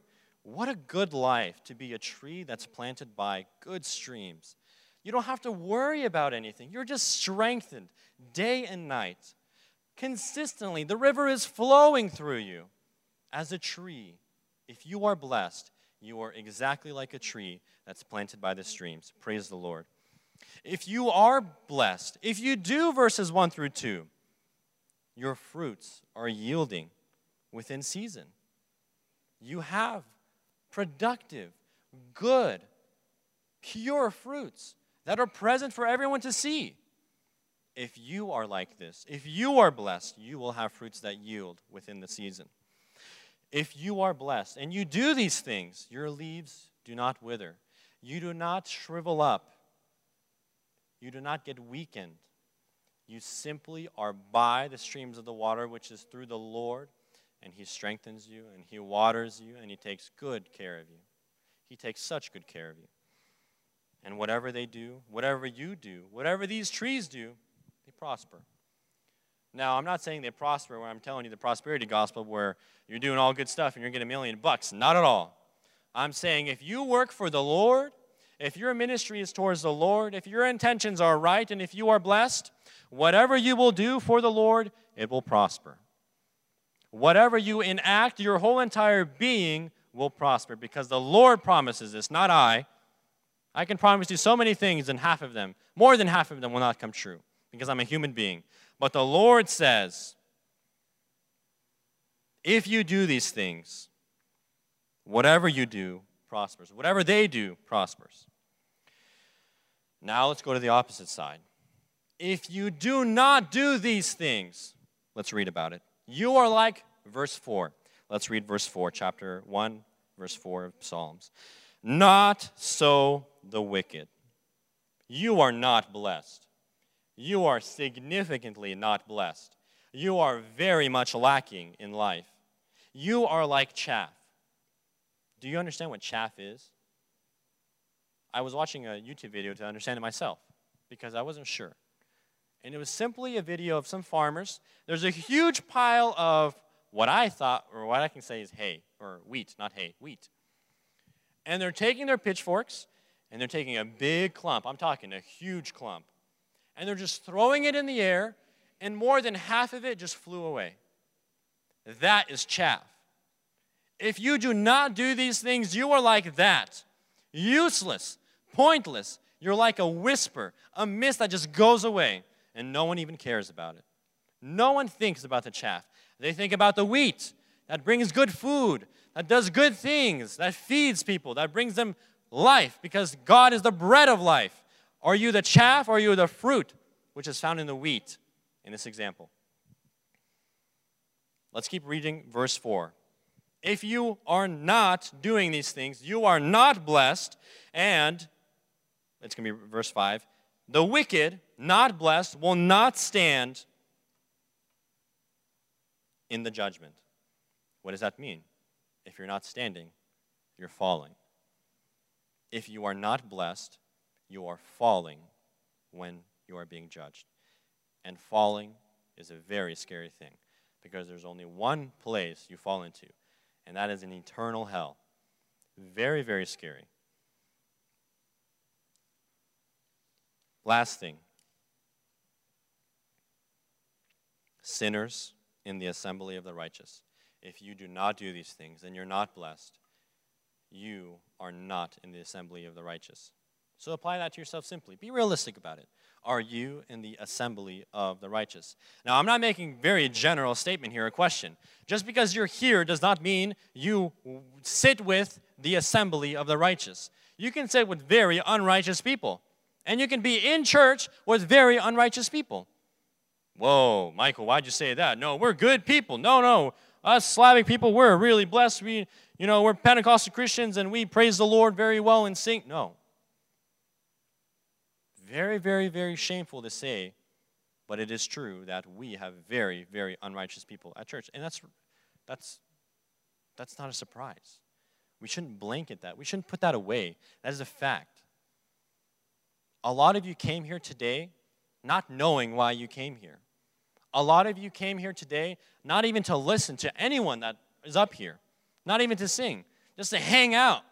C: What a good life to be a tree that's planted by good streams. You don't have to worry about anything. You're just strengthened day and night. Consistently, the river is flowing through you as a tree. If you are blessed, you are exactly like a tree that's planted by the streams. Praise the Lord. If you are blessed, if you do verses 1 through 2, your fruits are yielding within season. You have productive, good, pure fruits that are present for everyone to see. If you are like this, if you are blessed, you will have fruits that yield within the season. If you are blessed and you do these things, your leaves do not wither, you do not shrivel up, you do not get weakened. You simply are by the streams of the water, which is through the Lord and He strengthens you, and He waters you, and He takes good care of you. He takes such good care of you. And whatever they do, whatever you do, whatever these trees do, they prosper. Now, I'm not saying they prosper where I'm telling you the prosperity gospel where you're doing all good stuff and you're getting a million bucks. Not at all. I'm saying if you work for the Lord, if your ministry is towards the Lord, if your intentions are right, and if you are blessed, whatever you will do for the Lord, it will prosper. Whatever you enact, your whole entire being will prosper because the Lord promises this, not I. I can promise you so many things, and half of them, more than half of them, will not come true because I'm a human being. But the Lord says, if you do these things, whatever you do prospers. Whatever they do prospers. Now let's go to the opposite side. If you do not do these things, let's read about it. You are like verse 4. Let's read verse 4, chapter 1, verse 4 of Psalms. Not so the wicked. You are not blessed. You are significantly not blessed. You are very much lacking in life. You are like chaff. Do you understand what chaff is? I was watching a YouTube video to understand it myself because I wasn't sure. And it was simply a video of some farmers. There's a huge pile of what I thought, or what I can say is hay, or wheat, not hay, wheat. And they're taking their pitchforks and they're taking a big clump. I'm talking a huge clump. And they're just throwing it in the air, and more than half of it just flew away. That is chaff. If you do not do these things, you are like that useless, pointless. You're like a whisper, a mist that just goes away, and no one even cares about it. No one thinks about the chaff. They think about the wheat that brings good food, that does good things, that feeds people, that brings them life, because God is the bread of life. Are you the chaff or are you the fruit, which is found in the wheat in this example? Let's keep reading verse 4. If you are not doing these things, you are not blessed. And it's going to be verse 5 the wicked, not blessed, will not stand in the judgment. What does that mean? If you're not standing, you're falling. If you are not blessed, you are falling when you are being judged. And falling is a very scary thing because there's only one place you fall into, and that is an eternal hell. Very, very scary. Last thing sinners in the assembly of the righteous. If you do not do these things, then you're not blessed. You are not in the assembly of the righteous. So apply that to yourself simply. Be realistic about it. Are you in the assembly of the righteous? Now, I'm not making very general statement here, a question. Just because you're here does not mean you sit with the assembly of the righteous. You can sit with very unrighteous people, and you can be in church with very unrighteous people. Whoa, Michael, why'd you say that? No, we're good people. No, no. Us Slavic people, we're really blessed. We, you know, we're Pentecostal Christians and we praise the Lord very well and sing. No. Very, very, very shameful to say, but it is true that we have very, very unrighteous people at church. And that's that's that's not a surprise. We shouldn't blanket that. We shouldn't put that away. That is a fact. A lot of you came here today not knowing why you came here. A lot of you came here today not even to listen to anyone that is up here, not even to sing, just to hang out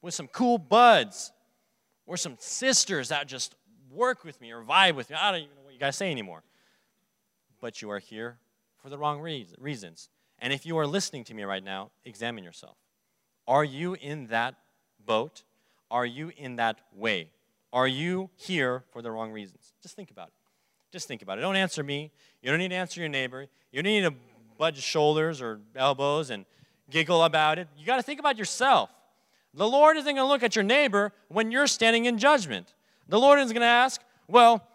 C: with some cool buds or some sisters that just work with me or vibe with me. I don't even know what you guys say anymore. But you are here for the wrong reasons. And if you are listening to me right now, examine yourself. Are you in that boat? Are you in that way? Are you here for the wrong reasons? Just think about it. Just think about it. Don't answer me. You don't need to answer your neighbor. You don't need to budge shoulders or elbows and giggle about it. You got to think about yourself. The Lord isn't going to look at your neighbor when you're standing in judgment. The Lord is going to ask, well,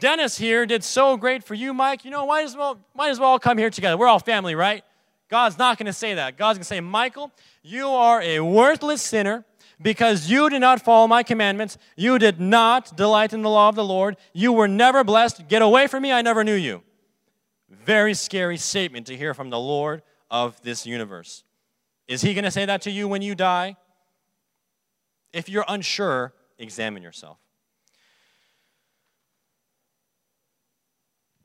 C: Dennis here did so great for you, Mike. You know, might as well, might as well come here together. We're all family, right? God's not going to say that. God's going to say, Michael, you are a worthless sinner because you did not follow my commandments. You did not delight in the law of the Lord. You were never blessed. Get away from me. I never knew you. Very scary statement to hear from the Lord of this universe. Is he going to say that to you when you die? If you're unsure, examine yourself.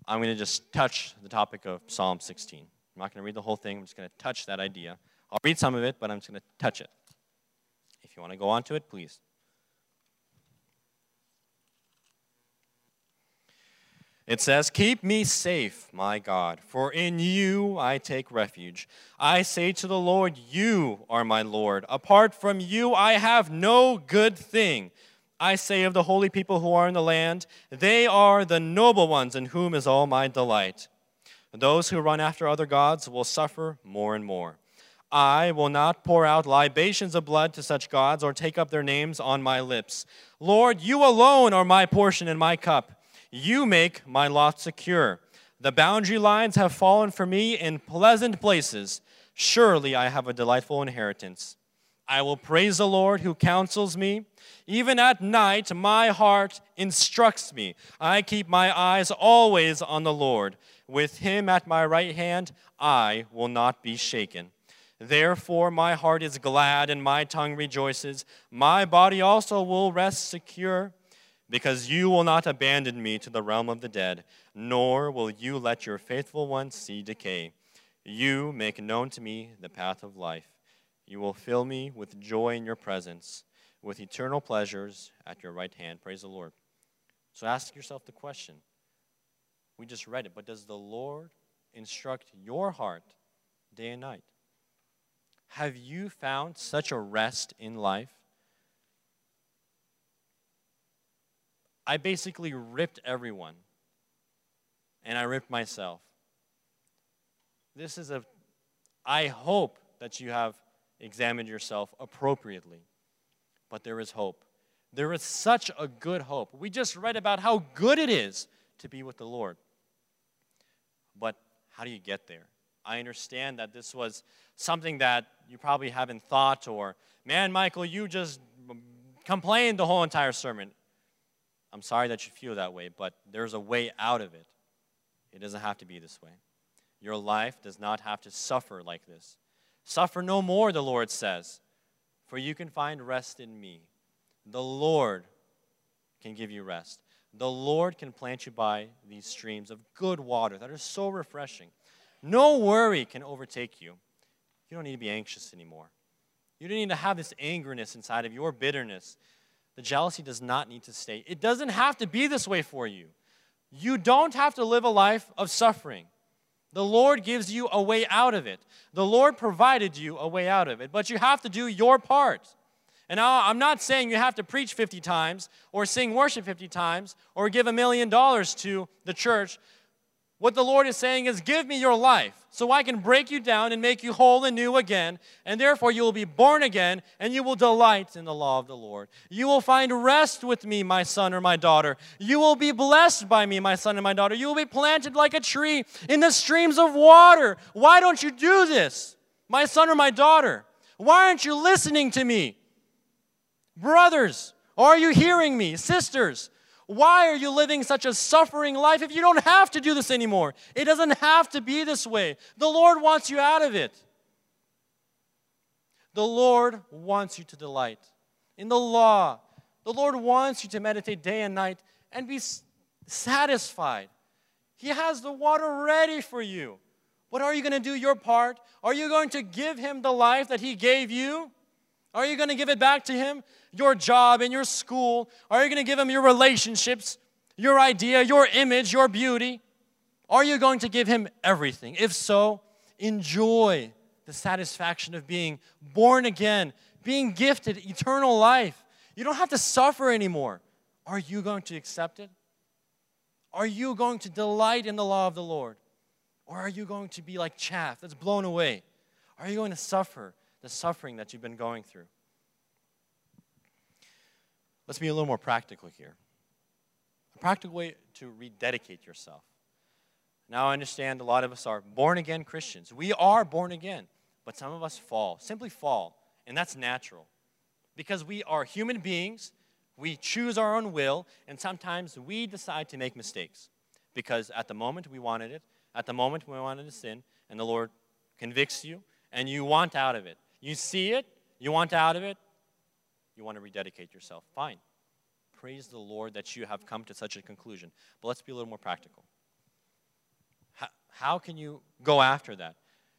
C: I'm going to just touch the topic of Psalm 16. I'm not going to read the whole thing, I'm just going to touch that idea. I'll read some of it, but I'm just going to touch it. If you want to go on to it, please. It says, Keep me safe, my God, for in you I take refuge. I say to the Lord, You are my Lord. Apart from you, I have no good thing. I say of the holy people who are in the land, They are the noble ones in whom is all my delight. Those who run after other gods will suffer more and more. I will not pour out libations of blood to such gods or take up their names on my lips. Lord, you alone are my portion and my cup. You make my lot secure. The boundary lines have fallen for me in pleasant places. Surely I have a delightful inheritance. I will praise the Lord who counsels me. Even at night, my heart instructs me. I keep my eyes always on the Lord. With him at my right hand, I will not be shaken. Therefore, my heart is glad and my tongue rejoices. My body also will rest secure because you will not abandon me to the realm of the dead, nor will you let your faithful one see decay. You make known to me the path of life. You will fill me with joy in your presence, with eternal pleasures at your right hand. Praise the Lord. So ask yourself the question. We just read it, but does the Lord instruct your heart day and night? Have you found such a rest in life I basically ripped everyone. And I ripped myself. This is a, I hope that you have examined yourself appropriately. But there is hope. There is such a good hope. We just read about how good it is to be with the Lord. But how do you get there? I understand that this was something that you probably haven't thought, or, man, Michael, you just complained the whole entire sermon. I'm sorry that you feel that way, but there's a way out of it. It doesn't have to be this way. Your life does not have to suffer like this. Suffer no more, the Lord says, for you can find rest in me. The Lord can give you rest. The Lord can plant you by these streams of good water that are so refreshing. No worry can overtake you. You don't need to be anxious anymore. You don't need to have this angerness inside of your bitterness the jealousy does not need to stay. It doesn't have to be this way for you. You don't have to live a life of suffering. The Lord gives you a way out of it. The Lord provided you a way out of it, but you have to do your part. And I'm not saying you have to preach 50 times or sing worship 50 times or give a million dollars to the church what the Lord is saying is, Give me your life so I can break you down and make you whole and new again. And therefore, you will be born again and you will delight in the law of the Lord. You will find rest with me, my son or my daughter. You will be blessed by me, my son and my daughter. You will be planted like a tree in the streams of water. Why don't you do this, my son or my daughter? Why aren't you listening to me? Brothers, are you hearing me? Sisters, why are you living such a suffering life if you don't have to do this anymore? It doesn't have to be this way. The Lord wants you out of it. The Lord wants you to delight in the law. The Lord wants you to meditate day and night and be satisfied. He has the water ready for you. What are you going to do your part? Are you going to give him the life that he gave you? Are you going to give it back to him? Your job, in your school? Are you going to give him your relationships, your idea, your image, your beauty? Are you going to give him everything? If so, enjoy the satisfaction of being born again, being gifted eternal life. You don't have to suffer anymore. Are you going to accept it? Are you going to delight in the law of the Lord? Or are you going to be like chaff that's blown away? Are you going to suffer the suffering that you've been going through? Let's be a little more practical here. A practical way to rededicate yourself. Now, I understand a lot of us are born again Christians. We are born again, but some of us fall, simply fall, and that's natural. Because we are human beings, we choose our own will, and sometimes we decide to make mistakes. Because at the moment we wanted it, at the moment we wanted to sin, and the Lord convicts you, and you want out of it. You see it, you want out of it, you want to rededicate yourself. Fine. Praise the Lord that you have come to such a conclusion. But let's be a little more practical. how how can you go after that?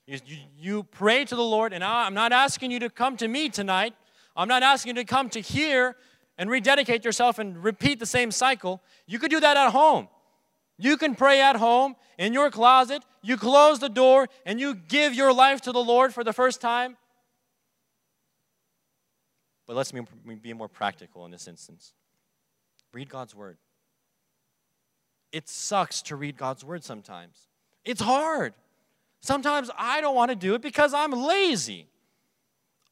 C: You, you, you pray to the Lord, and I, I'm not asking you to come to me tonight. I'm not asking you to come to here and rededicate yourself and repeat the same cycle. You could do that at home. You can pray at home in your closet. You close the door and you give your life to the Lord for the first time. But let's be more practical in this instance. Read God's word. It sucks to read God's word sometimes. It's hard. Sometimes I don't want to do it because I'm lazy.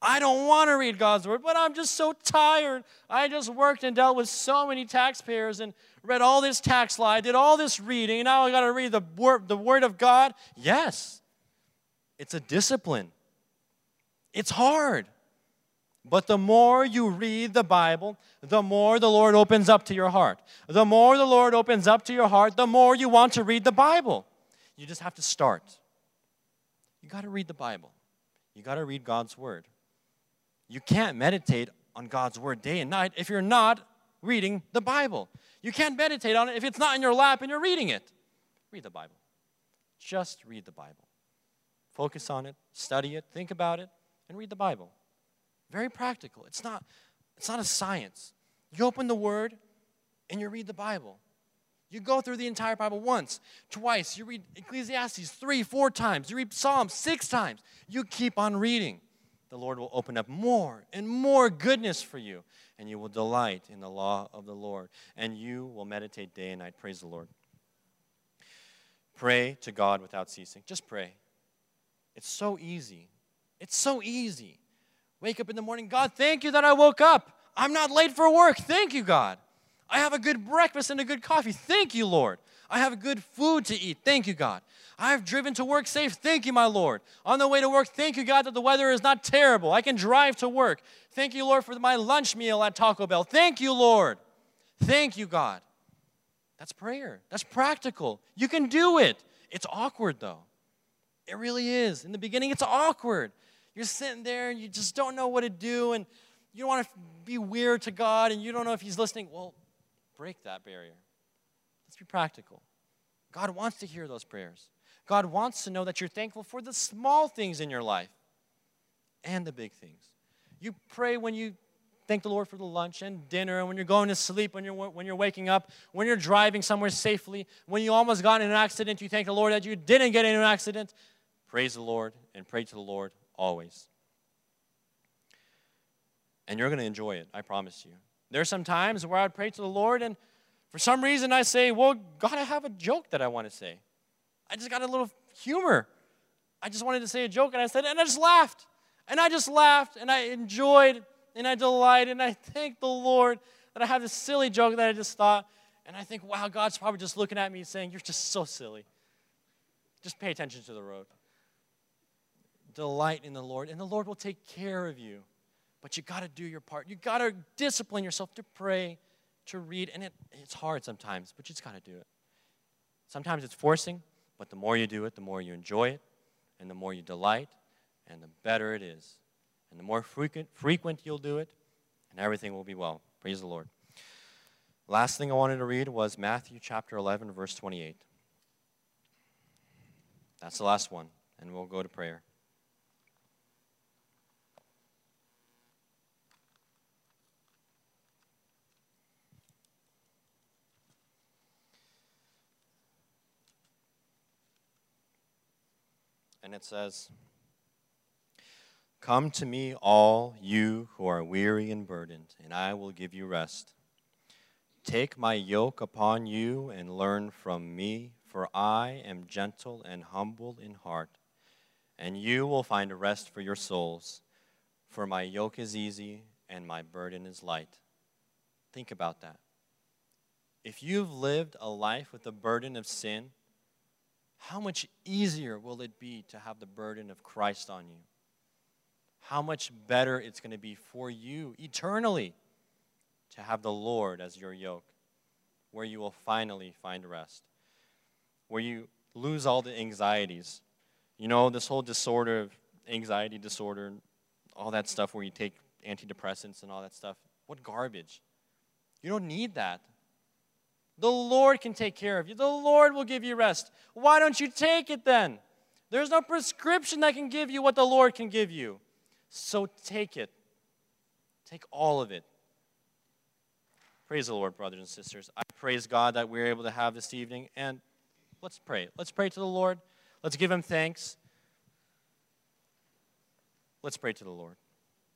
C: I don't want to read God's word, but I'm just so tired. I just worked and dealt with so many taxpayers and read all this tax law, I did all this reading, and now I got to read the word, the word of God. Yes, it's a discipline. It's hard. But the more you read the Bible, the more the Lord opens up to your heart. The more the Lord opens up to your heart, the more you want to read the Bible. You just have to start. You got to read the Bible. You got to read God's Word. You can't meditate on God's Word day and night if you're not reading the Bible. You can't meditate on it if it's not in your lap and you're reading it. Read the Bible. Just read the Bible. Focus on it, study it, think about it, and read the Bible. Very practical. It's not, it's not a science. You open the Word and you read the Bible. You go through the entire Bible once, twice. You read Ecclesiastes three, four times. You read Psalms six times. You keep on reading. The Lord will open up more and more goodness for you, and you will delight in the law of the Lord, and you will meditate day and night. Praise the Lord. Pray to God without ceasing. Just pray. It's so easy. It's so easy. Wake up in the morning, God, thank you that I woke up. I'm not late for work. Thank you, God. I have a good breakfast and a good coffee. Thank you, Lord. I have good food to eat. Thank you, God. I have driven to work safe. Thank you, my Lord. On the way to work, thank you, God, that the weather is not terrible. I can drive to work. Thank you, Lord, for my lunch meal at Taco Bell. Thank you, Lord. Thank you, God. That's prayer. That's practical. You can do it. It's awkward, though. It really is. In the beginning, it's awkward. You're sitting there and you just don't know what to do, and you don't want to be weird to God, and you don't know if He's listening. Well, break that barrier. Let's be practical. God wants to hear those prayers. God wants to know that you're thankful for the small things in your life and the big things. You pray when you thank the Lord for the lunch and dinner, and when you're going to sleep, when you're, when you're waking up, when you're driving somewhere safely, when you almost got in an accident, you thank the Lord that you didn't get in an accident. Praise the Lord and pray to the Lord always. And you're going to enjoy it, I promise you. There are some times where I'd pray to the Lord, and for some reason I say, Well, God, I have a joke that I want to say. I just got a little humor. I just wanted to say a joke, and I said, and I just laughed. And I just laughed, and I enjoyed, and I delighted, and I thank the Lord that I have this silly joke that I just thought. And I think, wow, God's probably just looking at me saying, You're just so silly. Just pay attention to the road delight in the Lord, and the Lord will take care of you. But you got to do your part. You got to discipline yourself to pray, to read, and it, it's hard sometimes, but you just got to do it. Sometimes it's forcing, but the more you do it, the more you enjoy it, and the more you delight, and the better it is. And the more frequent, frequent you'll do it, and everything will be well. Praise the Lord. Last thing I wanted to read was Matthew chapter 11, verse 28. That's the last one, and we'll go to prayer. And it says, Come to me, all you who are weary and burdened, and I will give you rest. Take my yoke upon you and learn from me, for I am gentle and humble in heart, and you will find rest for your souls. For my yoke is easy and my burden is light. Think about that. If you've lived a life with the burden of sin, how much easier will it be to have the burden of Christ on you? How much better it's going to be for you eternally to have the Lord as your yoke, where you will finally find rest, where you lose all the anxieties. You know, this whole disorder of anxiety disorder, all that stuff where you take antidepressants and all that stuff. What garbage. You don't need that. The Lord can take care of you. The Lord will give you rest. Why don't you take it then? There's no prescription that can give you what the Lord can give you. So take it. Take all of it. Praise the Lord, brothers and sisters. I praise God that we're able to have this evening. And let's pray. Let's pray to the Lord. Let's give him thanks. Let's pray to the Lord.